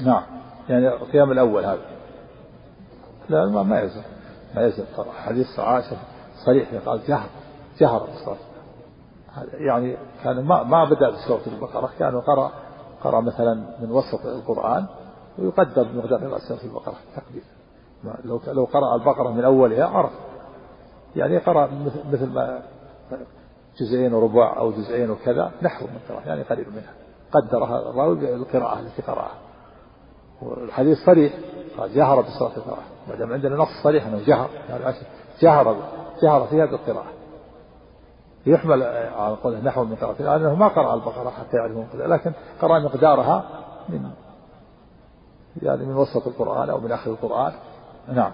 نعم. يعني القيام الأول هذا. لا ما ما يلزم ما يلزم ترى. حديث عائشة صريح قال جهر جهر الصلاة يعني كان ما ما بدأ بسورة البقرة كان قرأ قرأ مثلا من وسط القرآن ويقدر بمقدار الأسئلة في البقرة تقدير. لو لو قرأ البقرة من أولها عرف. يعني قرأ مثل ما جزئين وربع أو جزئين وكذا نحو من قراءة يعني قريب منها. قدرها الراوي بالقراءة التي قرأها. والحديث صريح. قال جهر بصلاة القراءة. ما دام عندنا نص صريح أنه جهر. يعني جهر جهر فيها بالقراءة. يحمل على قوله نحو من قراءة لأنه ما قرأ البقرة حتى يعرف مقدار لكن قرأ مقدارها من يعني من وسط القرآن أو من آخر القرآن. نعم.